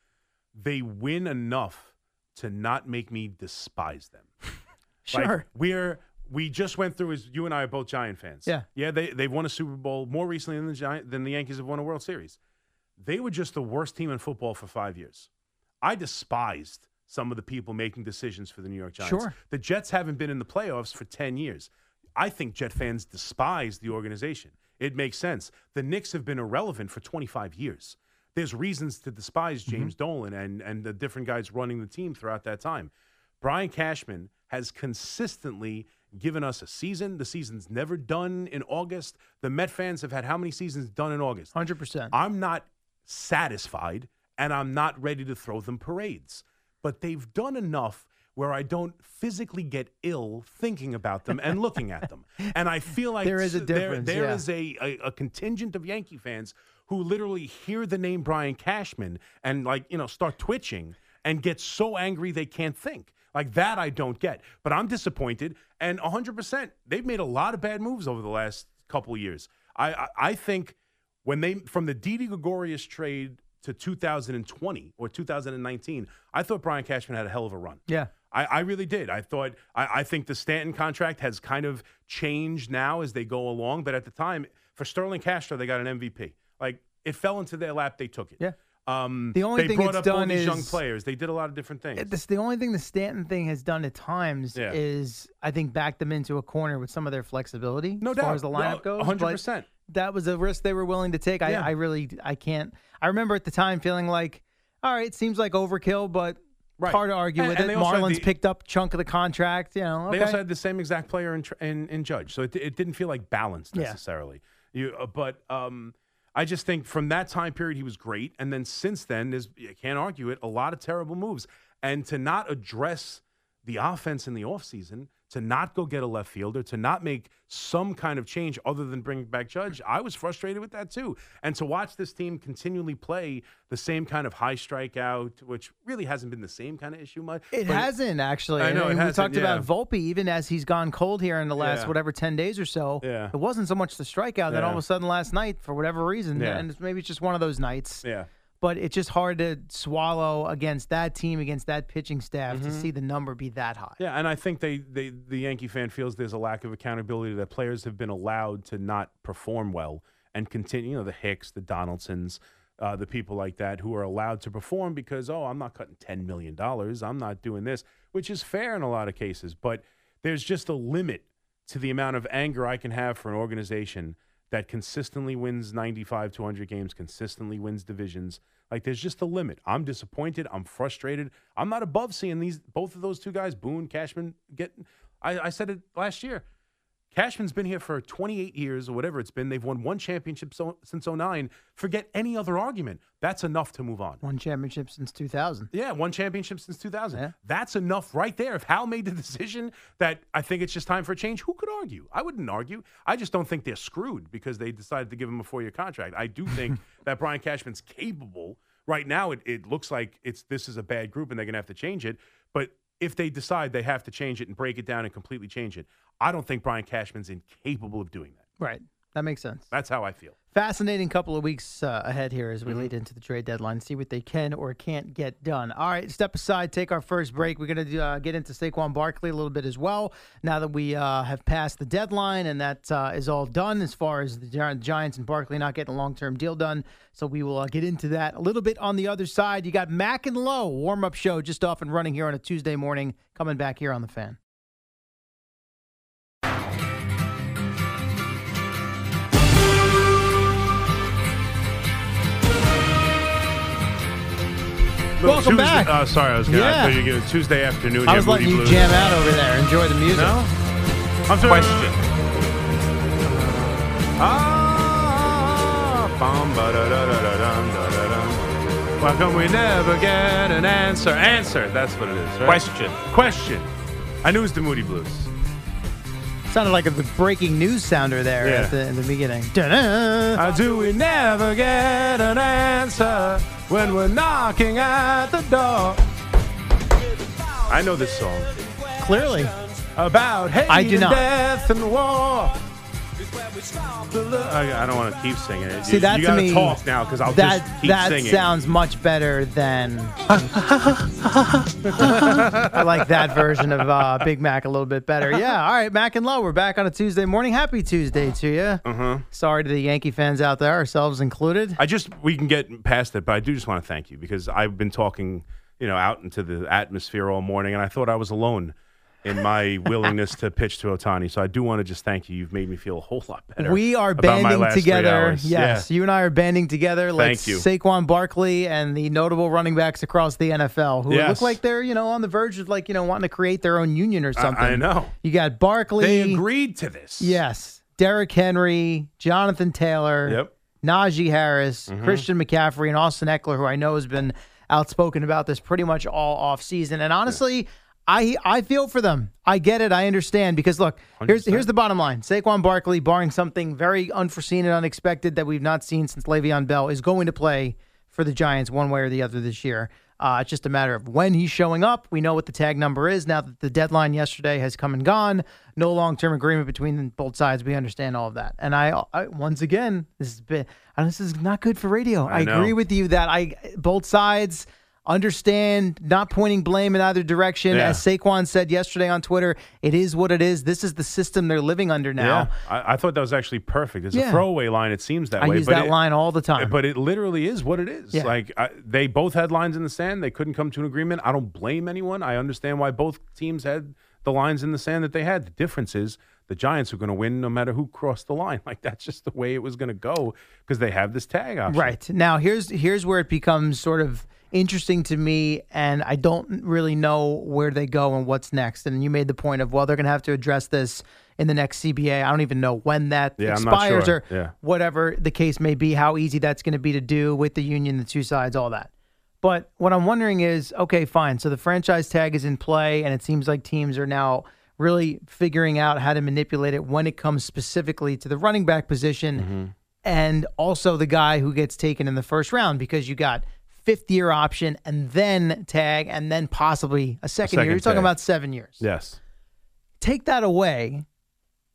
They win enough to not make me despise them. Like, Sure. we're we just went through is you and I are both Giant fans. Yeah. yeah. They they've won a Super Bowl more recently than the Giant than the Yankees have won a World Series. They were just the worst team in football for five years. I despised some of the people making decisions for the New York Giants. Sure. The Jets haven't been in the playoffs for 10 years. I think Jet fans despise the organization. It makes sense. The Knicks have been irrelevant for 25 years. There's reasons to despise mm-hmm. James Dolan and, and the different guys running the team throughout that time. Brian Cashman has consistently given us a season. The season's never done in August. The Met fans have had how many seasons done in August? 100%. I'm not satisfied and I'm not ready to throw them parades. But they've done enough where I don't physically get ill thinking about them and looking at them. And I feel like There is a s- there- difference, there yeah. is a, a, a contingent of Yankee fans who literally hear the name Brian Cashman and like, you know, start twitching and get so angry they can't think. Like that I don't get. But I'm disappointed and 100% they've made a lot of bad moves over the last couple of years. I I, I think when they from the Didi Gregorius trade to 2020 or 2019, I thought Brian Cashman had a hell of a run. Yeah. I, I really did. I thought I, I think the Stanton contract has kind of changed now as they go along, but at the time, for Starlin Castro, they got an MVP. Like it fell into their lap, they took it. Yeah. Um, The only they thing brought it's up all done these young players. They did a lot of different things. This, the only thing the Stanton thing has done at times Yeah. is, I think, back them into a corner with some of their flexibility No as far doubt. as the No, lineup goes. 100%. That was a risk they were willing to take. I, Yeah. I really, I can't. I remember at the time feeling like, all right, it seems like overkill, but Right. hard to argue And- with and it. they also had Marlins the- picked up chunk of the contract. You know, They also had the same exact player in, in, in Judge, so it, it didn't feel like balanced Yeah. necessarily. You, uh, but um, I just think from that time period he was great, and then since then, there's you can't argue it. A lot of terrible moves, and to not address the offense in the offseason, to not go get a left fielder, to not make some kind of change other than bringing back Judge, I was frustrated with that too. And to watch this team continually play the same kind of high strikeout, which really hasn't been the same kind of issue much. It hasn't actually. I know, we talked about yeah. Volpe, even as he's gone cold here in the last Yeah. whatever ten days or so. Yeah. It wasn't so much the strikeout that all of a sudden last night, for whatever reason, Yeah. and maybe it's just one of those nights. Yeah. But it's just hard to swallow against that team, against that pitching staff, to Mhm. see the number be that high. Yeah, and I think they, they the Yankee fan feels there's a lack of accountability that players have been allowed to not perform well and continue. You know, the Hicks, the Donaldsons, uh, the people like that who are allowed to perform because oh, I'm not cutting ten million dollars, I'm not doing this, which is fair in a lot of cases. But there's just a limit to the amount of anger I can have for an organization that consistently wins 95 to 100 games, consistently wins divisions. Like there's just a limit. I'm disappointed. I'm frustrated. I'm not above seeing these both of those two guys, Boone, Cashman, get. I, I said it last year. Cashman's been here for 28 years or whatever it's been. They've won one championship so, since 09. Forget any other argument. That's enough to move on. One championship since 2000. Yeah, one championship since 2000. That's enough right there. If Hal made the decision that I think it's just time for a change, who could argue? I wouldn't argue. I just don't think they're screwed because they decided to give him a four year contract. I do think that Brian Cashman's capable. Right now, it, it looks like it's this is a bad group and they're going to have to change it. But if they decide they have to change it and break it down and completely change it, I don't think Brian Cashman's incapable of doing that. Right. That makes sense. That's how I feel. Fascinating couple of weeks uh, ahead here as we Mm-hmm. lead into the trade deadline, see what they can or can't get done. All right, step aside, take our first break. We're going to uh, get into Saquon Barkley a little bit as well. Now that we uh, have passed the deadline and that uh, is all done as far as the Giants and Barkley not getting a long term deal done. So we will uh, get into that a little bit on the other side. You got Mac and Low warm up show just off and running here on a Tuesday morning, coming back here on the fan. Welcome Tuesday- back. Oh, sorry, I was going to Yeah. you give Tuesday afternoon. I was letting you Blues. jam out over there. Enjoy the music. No? I'm sorry. Question. Ah. Why come we never get an answer? Answer. That's what it is. Right? Question. Question. I knew it was the Moody Blues. Sounded like a breaking news sounder there Yeah. at the, in the beginning. Da-da. Do we never get an answer when we're knocking at the door? I know this song. Clearly. About hate I do and not. death and war. I, I don't want to keep singing it. See you, that you to gotta me, talk now because I'll that just keep that singing. sounds much better than. I like that version of uh, Big Mac a little bit better. Yeah. All right, Mac and Low. We're back on a Tuesday morning. Happy Tuesday to you. Uh-huh. Sorry to the Yankee fans out there, ourselves included. I just we can get past it, but I do just want to thank you because I've been talking, you know, out into the atmosphere all morning, and I thought I was alone in my willingness to pitch to Ohtani. So I do want to just thank you. You've made me feel a whole lot better. We are banding together. Yes, you and I are banding together. Thank Let's you. Saquon Barkley and the notable running backs across the NFL who Yes. look like they're you know on the verge of like you know wanting to create their own union or something. I know. You got Barkley. They agreed to this. Yes, Derrick Henry, Jonathan Taylor. Yep. Najee Harris, Mhm. Christian McCaffrey, and Austin Ekeler, who I know has been outspoken about this pretty much all off season. And honestly, I I feel for them. I get it. I understand because look, here's here's the bottom line: Saquon Barkley, barring something very unforeseen and unexpected that we've not seen since Le'Veon Bell, is going to play for the Giants one way or the other this year. Uh, it's just a matter of when he's showing up. We know what the tag number is now that the deadline yesterday has come and gone. No long term agreement between both sides. We understand all of that. And I, I once again, this is been, and this is not good for radio. I I, agree with you that I both sides understand not pointing blame in either direction. Yeah. As Saquon said yesterday on Twitter, it is what it is. This is the system they're living under now. Yeah, I, I thought that was actually perfect. It's Yeah. a throwaway line. It seems that I way. use but that it- line all the time. But it literally is what it is. Like I, they both had lines in the sand. They couldn't come to an agreement. I don't blame anyone. I understand why both teams had the lines in the sand that they had. The difference is the Giants are going to win no matter who crossed the line. Like that's just the way it was going to go because they have this tag option. Right. Now here's here's where it becomes sort of interesting to me and I don't really know where they go and what's next. And you made the point of well they're going to have to address this in the next CBA. I don't even know when that Yeah, expires sure. or Yeah. whatever the case may be, how easy that's going to be to do with the union, the two sides, all that. But what I'm wondering is, okay, fine. So the franchise tag is in play, and it seems like teams are now really figuring out how to manipulate it when it comes specifically to the running back position Mm-hmm. and also the guy who gets taken in the first round because you got fifth year option and then tag and then possibly a second, year. second You're talking tag. about seven years. Yes. Take that away.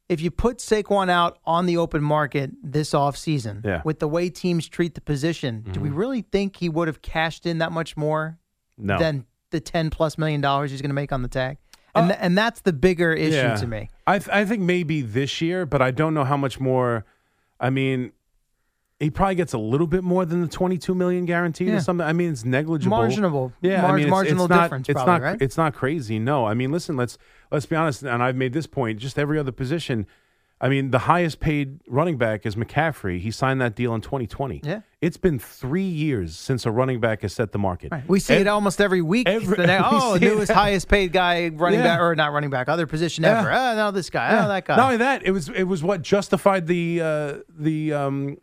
If you put Saquon out on the open market this offseason, Yeah. with the way teams treat the position, do we really think he would have cashed in that much more No. than the 10 plus million dollars he's going to make on the tag? And, th- and that's the bigger issue Uh, Yeah. to me. I th- I think maybe this year, but I don't know how much more. I mean, he probably gets a little bit more than the twenty-two million guaranteed Yeah. or something. I mean, it's negligible. Marginable. Yeah, Mar- I mean, it's, marginal it's not, difference It's probably, not. right? It's not crazy. No, I mean, listen. Let's let's be honest. And I've made this point. Just every other position. I mean, the highest paid running back is McCaffrey. He signed that deal in 2020. Yeah. It's been three years since a running back has set the market. We see it almost every week. every- The next- oh, newest, highest paid guy running Yeah. back, or not running back, other position Yeah. ever. Oh, no, this guy. Yeah. Oh, that guy. Not only that, it was it was what justified the uh, the um,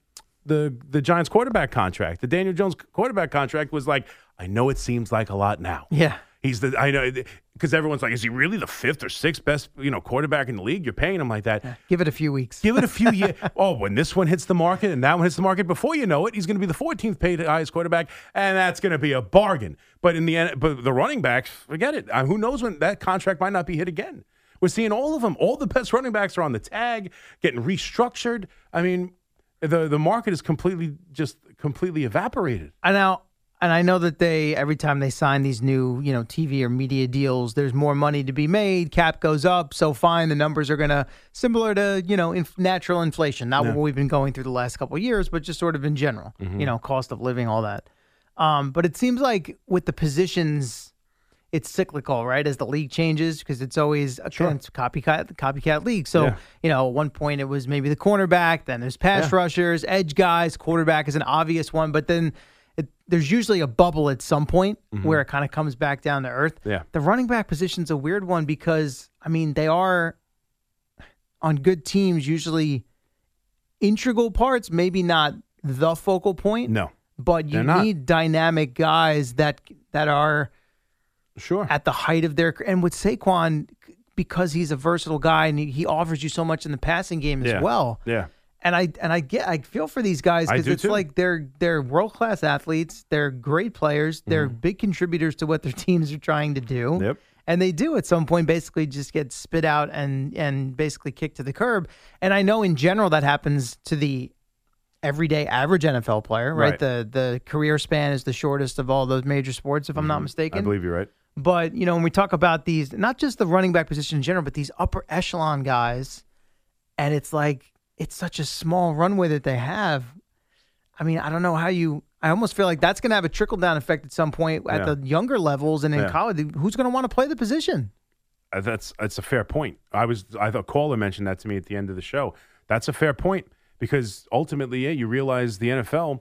the the Giants quarterback contract. The Daniel Jones quarterback contract was like, I know it seems like a lot now. Yeah. He's the I know because everyone's like, is he really the fifth or sixth best you know quarterback in the league? You're paying him like that. Give it a few weeks. Give it a few years. Oh, when this one hits the market and that one hits the market, before you know it, he's going to be the 14th paid highest quarterback, and that's going to be a bargain. But in the end, but the running backs, forget it. Uh, who knows when that contract might not be hit again? We're seeing all of them. All the best running backs are on the tag, getting restructured. I mean, the the market is completely just completely evaporated. I now and I know that they every time they sign these new, you know, TV or media deals, there's more money to be made. Cap goes up, so fine, the numbers are gonna similar to you know inf- natural inflation, not Yeah. what we've been going through the last couple of years, but just sort of in general, Mhm. you know, cost of living, all that. Um, but it seems like with the positions, it's cyclical, right? As the league changes, because it's always a Sure. copycat copycat league. So Yeah. you know, at one point it was maybe the cornerback, then there's pass Yeah. rushers, edge guys, quarterback is an obvious one, but then it, there's usually a bubble at some point Mhm. where it kind of comes back down to earth. Yeah. The running back position's a weird one because I mean they are on good teams usually integral parts, maybe not the focal point. No. But you need dynamic guys that that are sure at the height of their and with Saquon because he's a versatile guy and he, he offers you so much in the passing game as Yeah. well. Yeah. And I and I get I feel for these guys because it's too. like they're they're world class athletes, they're great players, they're big contributors to what their teams are trying to do. Mm-hmm. Yep. And they do at some point basically just get spit out and and basically kicked to the curb. And I know in general that happens to the everyday average NFL player, right? Right. The the career span is the shortest of all those major sports, if I'm not mistaken. Mm-hmm. I believe you're right. But you know, when we talk about these, not just the running back position in general, but these upper echelon guys, and it's like it's such a small runway that they have. I mean, I don't know how you. I almost feel like that's going to have a trickle down effect at some point at Yeah. the younger levels and in Yeah. college. Who's going to want to play the position? Uh, That's that's a fair point. I was I thought caller mentioned that to me at the end of the show. That's a fair point because ultimately, yeah, you realize the NFL.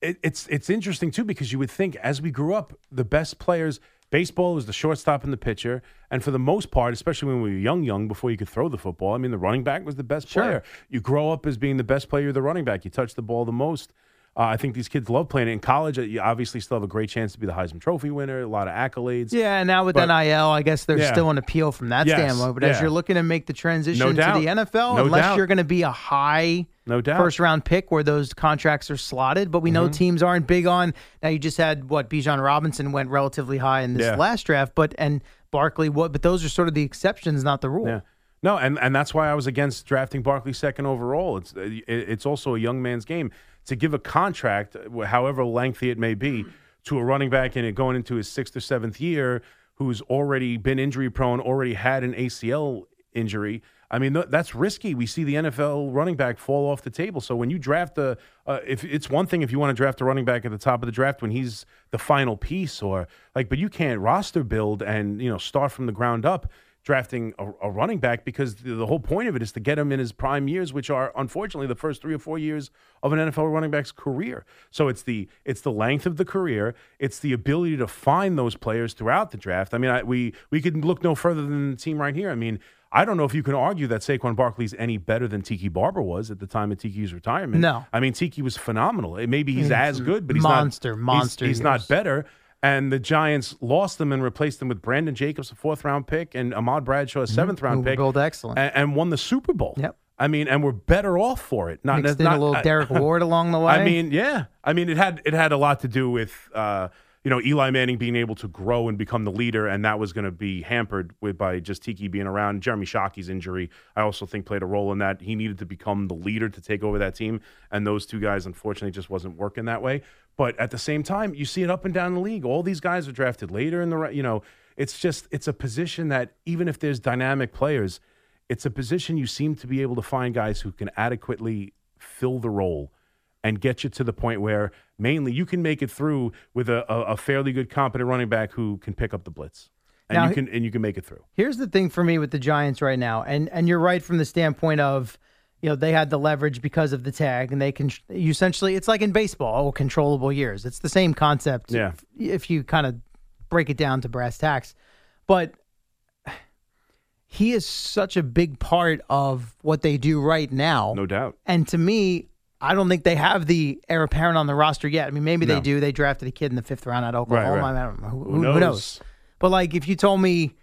It, it's it's interesting too because you would think as we grew up, the best players. Baseball was the shortstop and the pitcher, and for the most part, especially when we were young, young before you could throw the football. I mean, the running back was the best Sure. player. You grow up as being the best player, the running back. You touch the ball the most. Uh, I think these kids love playing it in college. uh, You obviously still have a great chance to be the Heisman Trophy winner. A lot of accolades. Yeah, and now with But- NIL, I guess there's Yeah. still an appeal from that Yes, standpoint. But as you're looking to make the transition No to doubt. the NFL, No unless doubt. you're going to be a high No doubt. first round pick where those contracts are slotted, but we know Mhm. teams aren't big on. Now you just had what Bijan Robinson went relatively high in this Yeah. last draft, but and Barkley what? But those are sort of the exceptions, not the rule. Yeah. No, and, and that's why I was against drafting Barkley second overall. It's it, it's also a young man's game to give a contract, however lengthy it may be, to a running back and going into his sixth or seventh year who's already been injury prone, already had an ACL injury. I mean, that's risky. We see the NFL running back fall off the table. So when you draft a, uh, if it's one thing if you want to draft a running back at the top of the draft when he's the final piece, or like, but you can't roster build and you know start from the ground up drafting a, a running back because the, the whole point of it is to get him in his prime years, which are unfortunately the first three or four years of an NFL running back's career. So it's the it's the length of the career, it's the ability to find those players throughout the draft. I mean, I, we we could look no further than the team right here. I mean. I don't know if you can argue that Saquon Barkley's any better than Tiki Barber was at the time of Tiki's retirement. No. I mean Tiki was phenomenal. Maybe he's He's as good, but he's monster, not he's- monster He's, years. not better. And the Giants lost them and replaced them with Brandon Jacobs, a fourth round pick, and Ahmad Bradshaw, a 7th round Mm-hmm. Pick, built excellent. and, and won the Super Bowl. Yep. I mean, and we're better off for it. Not Mixed in a little I- Derrick Ward along the way. I mean, yeah. I mean, it had it had a lot to do with uh, you know Eli Manning being able to grow and become the leader, and that was going to be hampered with by just Tiki being around. Jeremy Shockey's injury, I also think, played a role in that. He needed to become the leader to take over that team, and those two guys, unfortunately, just wasn't working that way. But at the same time, you see it up and down the league. All these guys are drafted later in the you know. It's just it's a position that even if there's dynamic players, it's a position you seem to be able to find guys who can adequately fill the role and get you to the point where mainly you can make it through with a, a, a fairly good competent running back who can pick up the blitz and Now, you can and you can make it through. Here's the thing for me with the Giants right now, and and you're right from the standpoint of, you know, they had the leverage because of the tag, and they can you essentially it's like in baseball, oh, controllable years. It's the same concept. Yeah. If, if you kind of break it down to brass tacks, but he is such a big part of what they do right now. No doubt. And to me, I don't think they have the heir apparent on the roster yet. I mean, maybe No. they do. They drafted a kid in the fifth round at Oklahoma. right. I don't know. Who, Who who- who knows? knows? But like, if you told me,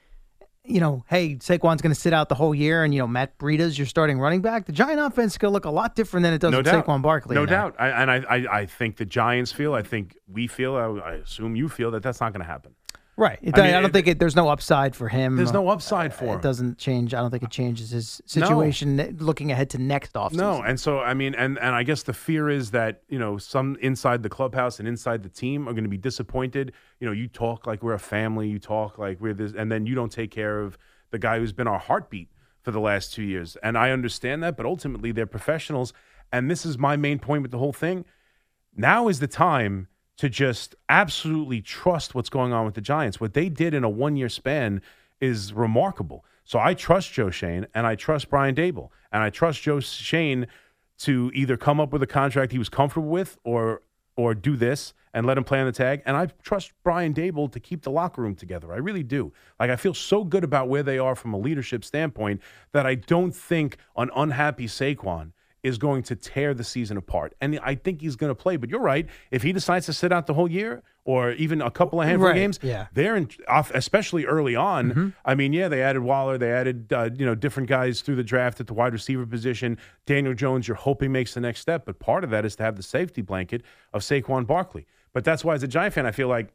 you know, hey, Saquon's going to sit out the whole year, and you know, Matt Breida's your starting running back, the Giant offense is going to look a lot different than it does no with doubt. Saquon Barkley. No doubt. I, and I, I I think the Giants feel. I think we feel. I, I assume you feel that that's not going to happen. Right. It, I I, don't it- think it, there's no upside for him. There's no upside for him. It doesn't change. I don't think it changes his situation ne- looking ahead to next offseason. No, and so I mean, and and I guess the fear is that you know some inside the clubhouse and inside the team are going to be disappointed. You know, you talk like we're a family, you talk like we're this, and then you don't take care of the guy who's been our heartbeat for the last two years. And I understand that, but ultimately they're professionals, and this is my main point with the whole thing. Now is the time to just absolutely trust what's going on with the Giants. What they did in a one year span is remarkable. So I trust Joe Schoen and I trust Brian Daboll and I trust Joe Schoen to either come up with a contract he was comfortable with or or do this and let him play on the tag. And I trust Brian Daboll to keep the locker room together. I really do. Like I feel so good about where they are from a leadership standpoint that I don't think an unhappy Saquon is going to tear the season apart. And I think he's going to play. But you're right. If he decides to sit out the whole year or even a couple of handful Right, of games, yeah. they're in, off, especially early on. I mean, yeah, they added Waller, they added uh, you know different guys through the draft at the wide receiver position. Daniel Jones, you're hoping makes the next step, but part of that is to have the safety blanket of Saquon Barkley. But that's why, as a Giant fan, I feel like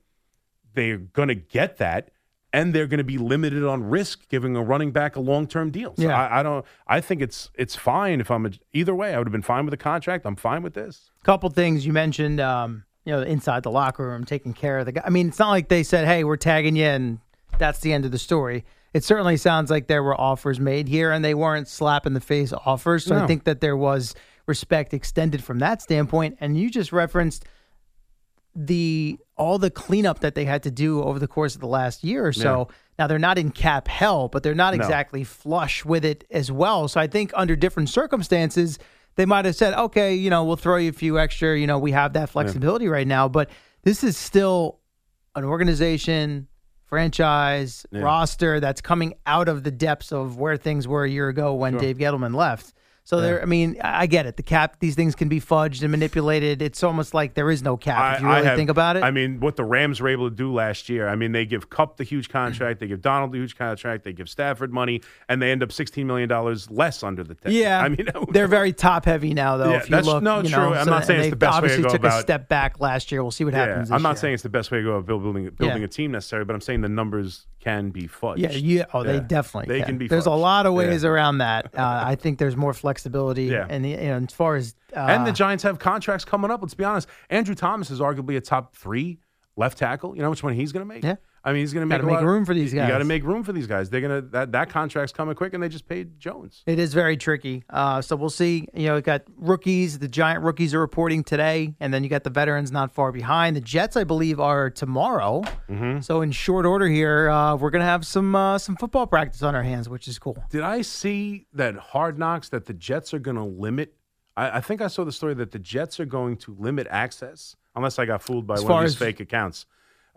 they're going to get that. And they're going to be limited on risk, giving a running back a long-term deal. So Yeah. I, I don't. I think it's it's fine if I'm a, either way. I would have been fine with the contract. I'm fine with this. couple things you mentioned um, you know inside the locker room taking care of the guy i mean it's not like they said hey we're tagging you and that's the end of the story it certainly sounds like there were offers made here and they weren't slap in the face offers so i think that there was respect extended from that standpoint and you just referenced the all the cleanup that they had to do over the course of the last year or so now they're not in cap hell but they're not No. exactly flush with it as well so i think under different circumstances they might have said, okay, you know, we'll throw you a few extra. You know, we have that flexibility right now, but this is still an organization, franchise, Yeah. roster that's coming out of the depths of where things were a year ago when Sure. Dave Gettleman left. So there, I mean, I I get it. The cap, these things can be fudged and manipulated. It's almost like there is no cap if you really have- think about it. I mean, what the Rams were able to do last year. I mean, they give Kupp the huge contract, they give Donald the huge contract, they give Stafford money, and they end up sixteen million dollars less under the. T- yeah, I mean, they're very top heavy now, though. Yeah, if you that's- look, no, you true. I'm so- not saying it's the best way to Obviously, go took a step back last year. We'll see what yeah, happens. I'm not year. saying it's the best way to go about building building Yeah. a team necessarily, but I'm saying the numbers can be fudged. Yeah, yeah. Oh, they definitely they can. can be. There's a lot of ways Yeah. around that. Uh, I think there's more flexibility. Yeah. And the, you know, as far as uh, and the Giants have contracts coming up. Let's be honest. Andrew Thomas is arguably a top three left tackle. You know which one he's going to make? Yeah. I mean, he's going to make make room for these guys. You got to make room for these guys. They're gonna that that contract's coming quick, and they just paid Jones. It is very tricky. Uh, so we'll see. You know, you got rookies. The giant rookies are reporting today, and then you got the veterans not far behind. The Jets, I believe, are tomorrow. Mm-hmm. So in short order here, uh, we're gonna have some uh, some football practice on our hands, which is cool. Did I see that Hard Knocks that the Jets are going to limit? I, I think I saw the story that the Jets are going to limit access, unless I got fooled by As one of these as- fake accounts.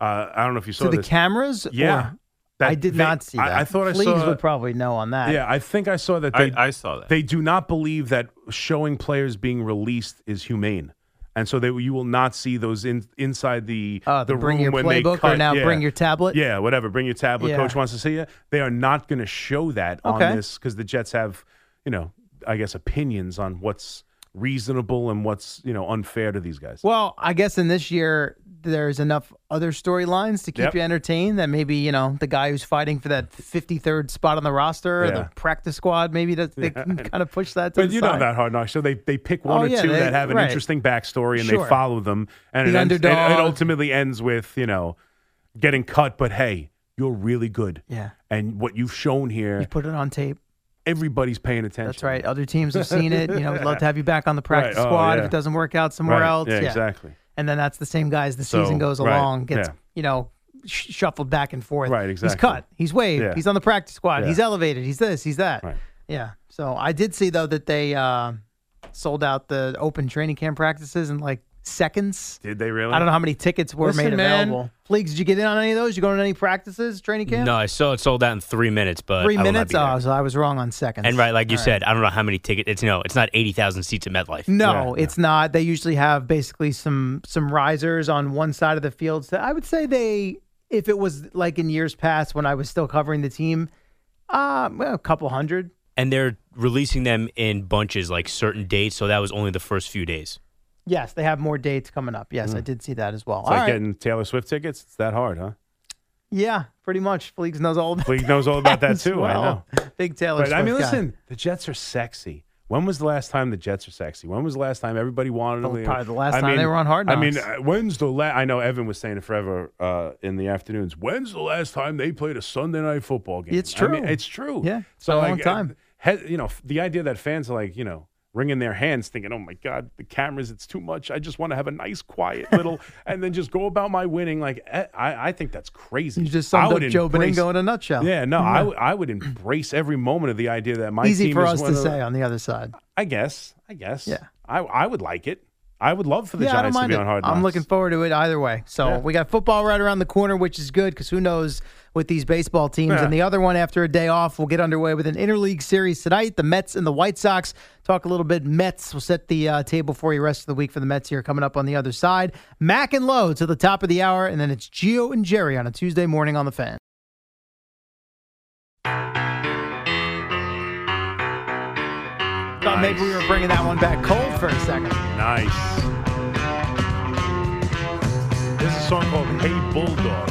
Uh, I don't know if you saw To the this. cameras? Yeah, or- That I did they- not see that. I, I thought I Fleegs saw. would probably know on that. Yeah, I think I saw that. I- They, I saw that. They do not believe that showing players being released is humane, and so they you will not see those in, inside the Uh, the the bring room your when they playbook or cut. now yeah. bring your tablet? Yeah, whatever. Bring your tablet. Yeah. Coach wants to see you. They are not going to show that Okay. on this because the Jets have, you know, I guess opinions on what's reasonable and what's you know unfair to these guys. Well, I guess in this year there's enough other storylines to keep Yep. you entertained that maybe you know the guy who's fighting for that 53rd spot on the roster or the practice squad maybe that they can kind of push that to But you know side. about Hard Knocks, so they they pick oh, one Oh, or yeah, two they- that have an right. interesting backstory and Sure. they follow them, and The it, ends, it, it ultimately ends with you know getting cut. But hey, you're really good, Yeah. and what you've shown here, You put it on tape. everybody's paying attention. That's right. Other teams have seen it. You know, we'd love to have you back on the practice Right. Oh, squad if it doesn't work out somewhere Right. else. Yeah, exactly. And then that's the same guy as the So, season goes right. along, gets Yeah. you know sh- shuffled back and forth. Right, exactly. He's cut. He's waived. Yeah. He's on the practice squad. Yeah. He's elevated. He's this. He's that. Right. Yeah. So I did see though that they uh, sold out the open training camp practices and like seconds. Did they really? I don't know how many tickets were Listen, made man. available. Fleeks, did you get in on any of those? You going to any practices, training camp? No, I saw it sold out in three minutes, but Three I minutes. Oh, so I was wrong on seconds. And right, like you All right. said, I don't know how many tickets. It's no, it's not eighty thousand seats at MetLife. No, it's not. They usually have basically some some risers on one side of the field. So I would say they, if it was like in years past when I was still covering the team, uh, well, a couple hundred. and they're releasing them in bunches, like certain dates. So that was only the first few days. Yes, they have more dates coming up. Yes, I did see that as well. It's All like right. getting Taylor Swift tickets. It's that hard, huh? Yeah, pretty much. Fleeks knows all about Fleek knows all about that too. I know. Big Taylor But I mean, Swift guy. listen, the Jets are sexy. When was the last time the Jets are sexy? When was the last time everybody wanted Well, them? probably the last time they were on Hard I mean, uh, when's the last? I know Evan was saying it forever uh, in the afternoons. When's the last time they played a Sunday night football game? It's I mean, true. it's true. Yeah, it's so a like, long time. uh, you know, f- the idea that fans are like, you know. Wringing their hands, thinking, "Oh my God, the cameras! It's too much. I just want to have a nice, quiet little, and then just go about my winning." Like, eh, I, I think that's crazy. You just summed up Joe embrace- Benigno in a nutshell. Yeah, no, I would- I would embrace every moment of the idea that my Easy team for is us one to of the- say on the other side. I guess. I guess. Yeah. I I would like it. I would love for the yeah, Giants to be it. on hard I'm looking forward to it either way. So Yeah. we got football right around the corner, which is good because who knows with these baseball teams. Yeah. And the other one after a day off, we'll get underway with an interleague series tonight. The Mets and the White Sox. Talk a little bit Mets. We'll set the uh, table for you rest of the week for the Mets here coming up on the other side. Mac and Low to the top of the hour, and then it's Gio and Jerry on a Tuesday morning on the fan. Thought maybe we were bringing that one back cold for a second. Nice. There's a song called Hey Bulldog,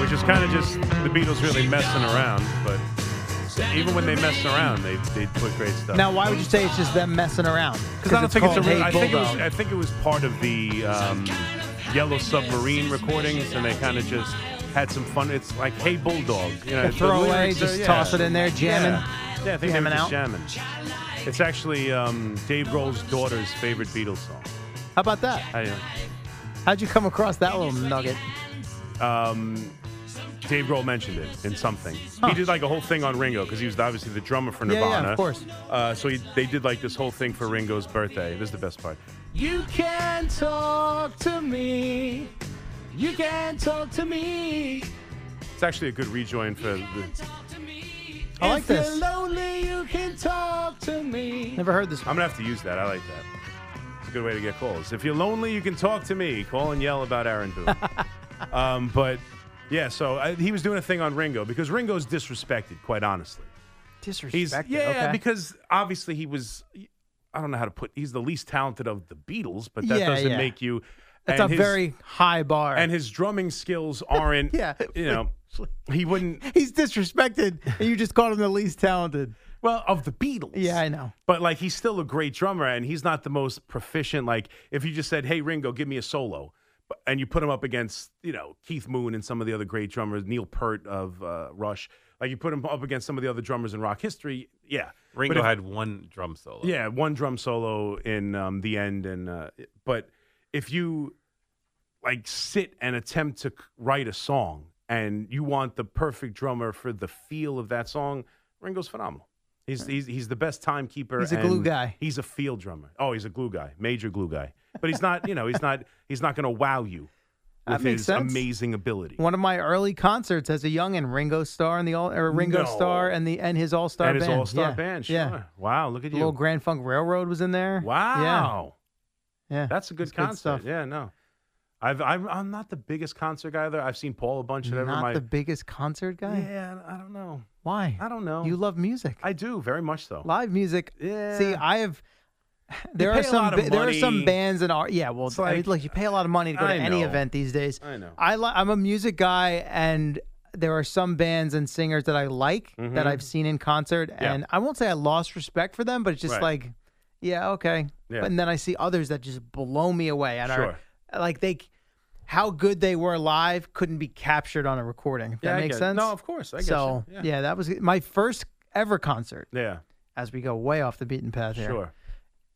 which is kind of just the Beatles really messing around, but even when they mess around, they they put great stuff. Now, why would you say it's just them messing around? Because I don't think it's a real. Hey I think it was. I think it was part of the um, Yellow Submarine recordings, and they kind of just had some fun. It's like Hey Bulldog, you know, throw away, lyrics are- just yeah. toss it in there, jamming. Yeah, yeah I think Jamming out. jamming. It's actually um, Dave Grohl's daughter's favorite Beatles song. How about that? How you- How'd you come across that little nugget? um, Dave Grohl mentioned it in something. He did like a whole thing on Ringo because he was obviously the drummer for Yeah, yeah, Nirvana. of course. Uh, so he, they did like this whole thing for Ringo's birthday. This is the best part. You can talk to me. You can talk to me. It's actually a good rejoin for the. I like If this. you're lonely, you can talk to me. Never heard this. I'm gonna have to use that. I like that. It's a good way to get calls. If you're lonely, you can talk to me. Call and yell about Aaron Boone. um, but yeah, so I, he was doing a thing on Ringo because Ringo's disrespected, quite honestly. Disrespected. He's yeah, okay. because obviously he was. I don't know how to put. He's the least talented of the Beatles, but that Yeah, doesn't yeah. make you. That's and a his- very high bar. And his drumming skills aren't. Yeah. You know, he wouldn't. He's disrespected, and you just called him the least talented. Well, of the Beatles. Yeah, I know. But like he's still a great drummer and he's not the most proficient. Like if you just said, Hey Ringo, give me a solo. And you put him up against, you know, Keith Moon and some of the other great drummers, Neil Peart of uh, Rush. Like you put him up against some of the other drummers in rock history. Yeah. Ringo if- had one drum solo. yeah, one drum solo in um, the end, and uh, but if you like sit and attempt to write a song, and you want the perfect drummer for the feel of that song, Ringo's phenomenal. He's he's, he's the best timekeeper. He's a glue guy. He's a field drummer. Oh, he's a glue guy, major glue guy. But he's not, you know, he's not he's not going to wow you with his sense. amazing ability. One of my early concerts as a young and Ringo Starr and the all or Ringo No. Starr and the and his All Star and his all star yeah. band. Sure. Yeah. Wow, look at you. The you. little Grand Funk Railroad was in there. Wow. Yeah. That's a good good concert. stuff. yeah, no. I've, I'm, I'm not the biggest concert guy there. I've seen Paul a bunch of Not my, the biggest concert guy. Yeah, I don't know. Why? I don't know. You love music. I do very much so. Live music. Yeah. See, I have. There are some ba- there are some bands and art. Yeah, well, It's I mean, like- look, you pay a lot of money to go to I any event these days. I know. I li- I'm a music guy, and there are some bands and singers that I like that Mhm. I've seen in concert, Yeah. and I won't say I lost respect for them, but it's just Right. like, yeah, okay. Yeah. But then I see others that just blow me away, and Sure. are like they, how good they were live couldn't be captured on a recording. If Yeah, that makes sense. No, of course, I get so you. Yeah. that was my first ever concert. Yeah. As we go way off the beaten path here. Sure.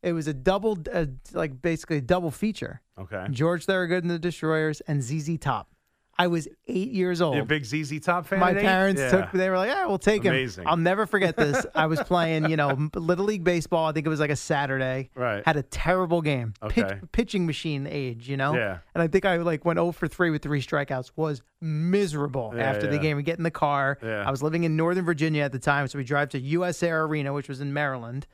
It was a double, uh, like basically a double feature. Okay. George Thorogood and the Destroyers and ZZ Top. I was eight years old. You a big ZZ Top fan? My parents Yeah. took. They were like, "Yeah, we'll take him." Amazing. I'll never forget this. I was playing, you know, little league baseball. I think it was like a Saturday. Right. Had a terrible game. Pitch- Okay. pitching machine age, you know. Yeah. And I think I like went 0 for three with three strikeouts. Was miserable Yeah, after the game. We get in the car. Yeah. I was living in Northern Virginia at the time, so we drive to USAir Arena, which was in Maryland.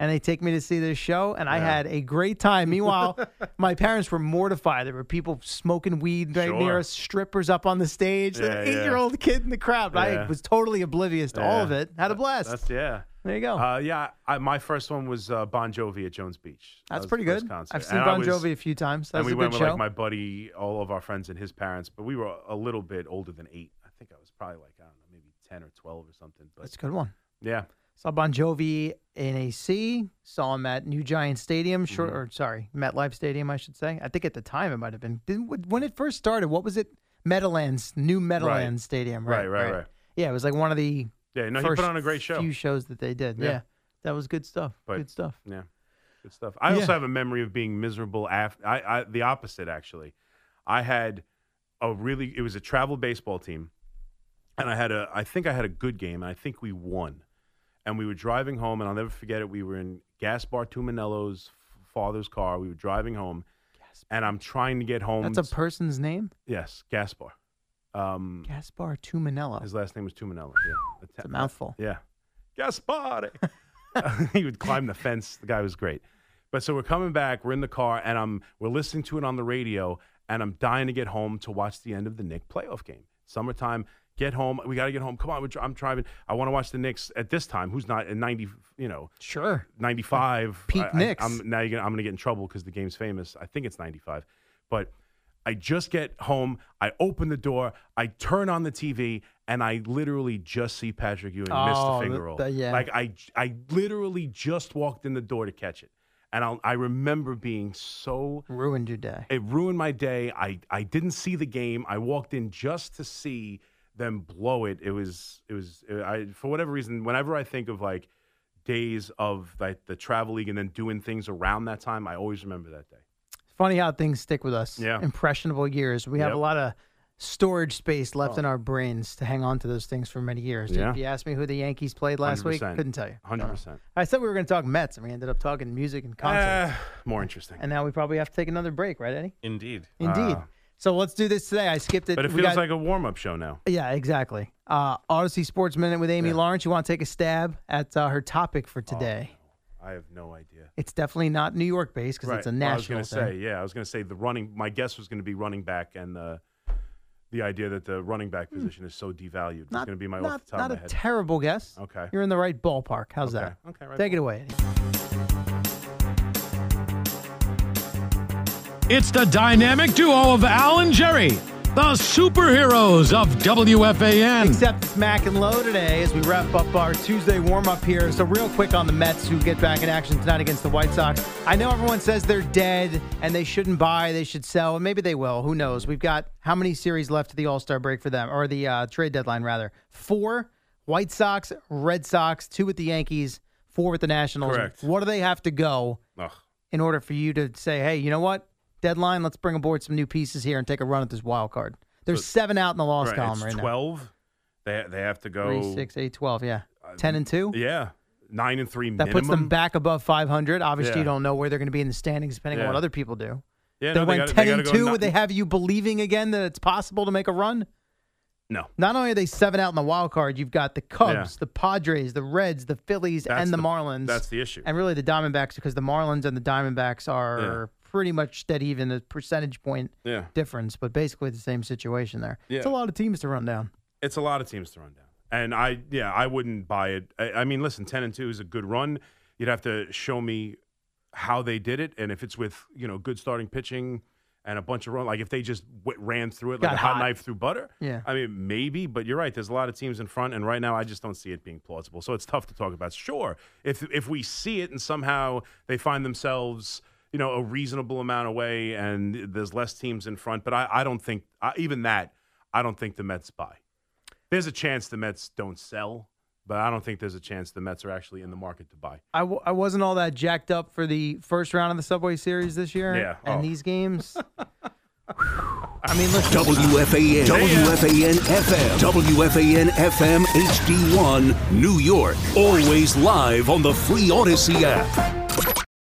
And they take me to see this show, and I had a great time. Meanwhile, my parents were mortified. There were people smoking weed right near us, strippers up on the stage, Yeah, an eight-year-old kid in the crowd. I was totally oblivious to all of it. Had a blast. That's yeah. There you go. Uh, yeah, I, my first one was uh, Bon Jovi at Jones Beach. That's was pretty good. concert. I've seen And Bon was- Jovi a few times. That and we a went with show. like my buddy, all of our friends and his parents, but we were a little bit older than eight. I think I was probably like I don't know, maybe ten or twelve or something. But That's a good one. yeah, Saw Bon Jovi in AC. Saw him at New Giant Stadium, Mm-hmm. short or sorry, MetLife Stadium, I should say. I think at the time it might have been. When it first started, what was it? Meadowlands, New Meadowlands Right. Stadium. Right, Right, right, right. Yeah, it was like one of the Yeah, no, he put on a great show. Few shows that they did. Yeah. Yeah, that was good stuff. But- good stuff. Yeah, good stuff. I Yeah. also have a memory of being miserable after. I, I the opposite actually. I had a really. It was a travel baseball team, and I had a. I think I had a good game, and I think we won. And we were driving home, and I'll never forget it. We were in Gaspar Tumanello's father's car. We were driving home, and I'm trying to get home. That's a person's name. yes, Gaspar. Um, Gaspar Tumanello. his last name was Tumanello. Yeah, It's a mouthful. yeah. Gaspar. he would climb the fence. The guy was great. But so we're coming back, we're in the car, and I'm we're listening to it on the radio, and I'm dying to get home to watch the end of the Knick playoff game. Summertime, get home. We got to get home. Come on, I'm driving. I want to watch the Knicks at this time. Who's not in 90, you know, Sure. 95. Peak I- I- Knicks. I'm, now you're gonna, I'm going to get in trouble because the game's famous. I think it's 95. But I just get home. I open the door. I turn on the TV, and I literally just see Patrick Ewing miss Oh, the finger roll. the- yeah. Like I, I literally just walked in the door to catch it, and I'll, I remember being so ruined your day. It ruined my day. I, I didn't see the game. I walked in just to see them blow it. It was, it was. I for whatever reason, whenever I think of like days of like the travel league and then doing things around that time, I always remember that day. Funny how things stick with us. Yeah. Impressionable years. We have Yep. a lot of storage space left Oh. in our brains to hang on to those things for many years. Yeah. If you asked me who the Yankees played last week, 100%. couldn't tell you. Hundred percent. I said we were going to talk Mets, and we ended up talking music and concerts. Uh, more interesting. and now we probably have to take another break, right, Eddie? Indeed. Indeed. Uh, so let's do this today. I skipped it. But it We feels got- like a warm up show now. Yeah, exactly. Uh, Audacy Sports Minute with Amy Lawrence. You want to take a stab at uh, her topic for today? I have no idea. It's definitely not New York based because it's a Well, I was national going to say, yeah, I was going to say the running. My guess was going to be running back, and the the idea that the running back position is so devalued Not- going to be my not, off the top not of a my head. terrible guess. Okay. You're in the right ballpark. How's Okay. that? Okay, right Take it away. It's the dynamic duo of Al and Jerry, the superheroes of WFAN. Except it's Mac and Low today as we wrap up our Tuesday warm up here. So, real quick on the Mets who get back in action tonight against the White Sox. I know everyone says they're dead and they shouldn't buy, they should sell, and maybe they will. Who knows? We've got how many series left to the All Star break for them, or the uh, trade deadline, rather? Four White Sox, Red Sox, two with the Yankees, four with the Nationals. Correct. What do they have to go Ugh. in order for you to say, hey, you know what? Deadline, let's bring aboard some new pieces here and take a run at this wild card. There's seven out in the loss Right, column right now. 12. They, they have to go. Three, six, eight, 12. Yeah. Uh, 10 and 2. Yeah. Nine and three That minimum. puts them back above 500. Obviously, Yeah. you don't know where they're going to be in the standings depending on what other people do. Yeah, they no, they went gotta- 10 they and 2. ni- Would they have you believing again that it's possible to make a run? No. Not only are they seven out in the wild card, you've got the Cubs, Yeah. the Padres, the Reds, the Phillies, That's and the, the- Marlins. that's the issue. And really the Diamondbacks because the Marlins and the Diamondbacks are pretty much dead even, the percentage point Yeah. difference, but basically the same situation there. Yeah. It's a lot of teams to run down. It's a lot of teams to run down. And I, yeah, I wouldn't buy it. I, I mean, listen, 10 and 2 is a good run. You'd have to show me how they did it. And if it's with, you know, good starting pitching and a bunch of run, like if they just w- ran through it like Got a hot, hot. knife through butter. Yeah. I mean, maybe, but you're right. There's a lot of teams in front. And right now, I just don't see it being plausible. So it's tough to talk about. Sure. If, if we see it and somehow they find themselves, you know, a reasonable amount away and there's less teams in front, but I, I don't think, I, even that, I don't think the Mets buy. There's a chance the Mets don't sell, but I don't think there's a chance the Mets are actually in the market to buy. I, w- I wasn't all that jacked up for the first round of the Subway Series this year. Yeah. And Oh. these games. I mean, listen. WFAN, WFAN FM, WFAN FM HD1, New York. Always live on the free Audacy app.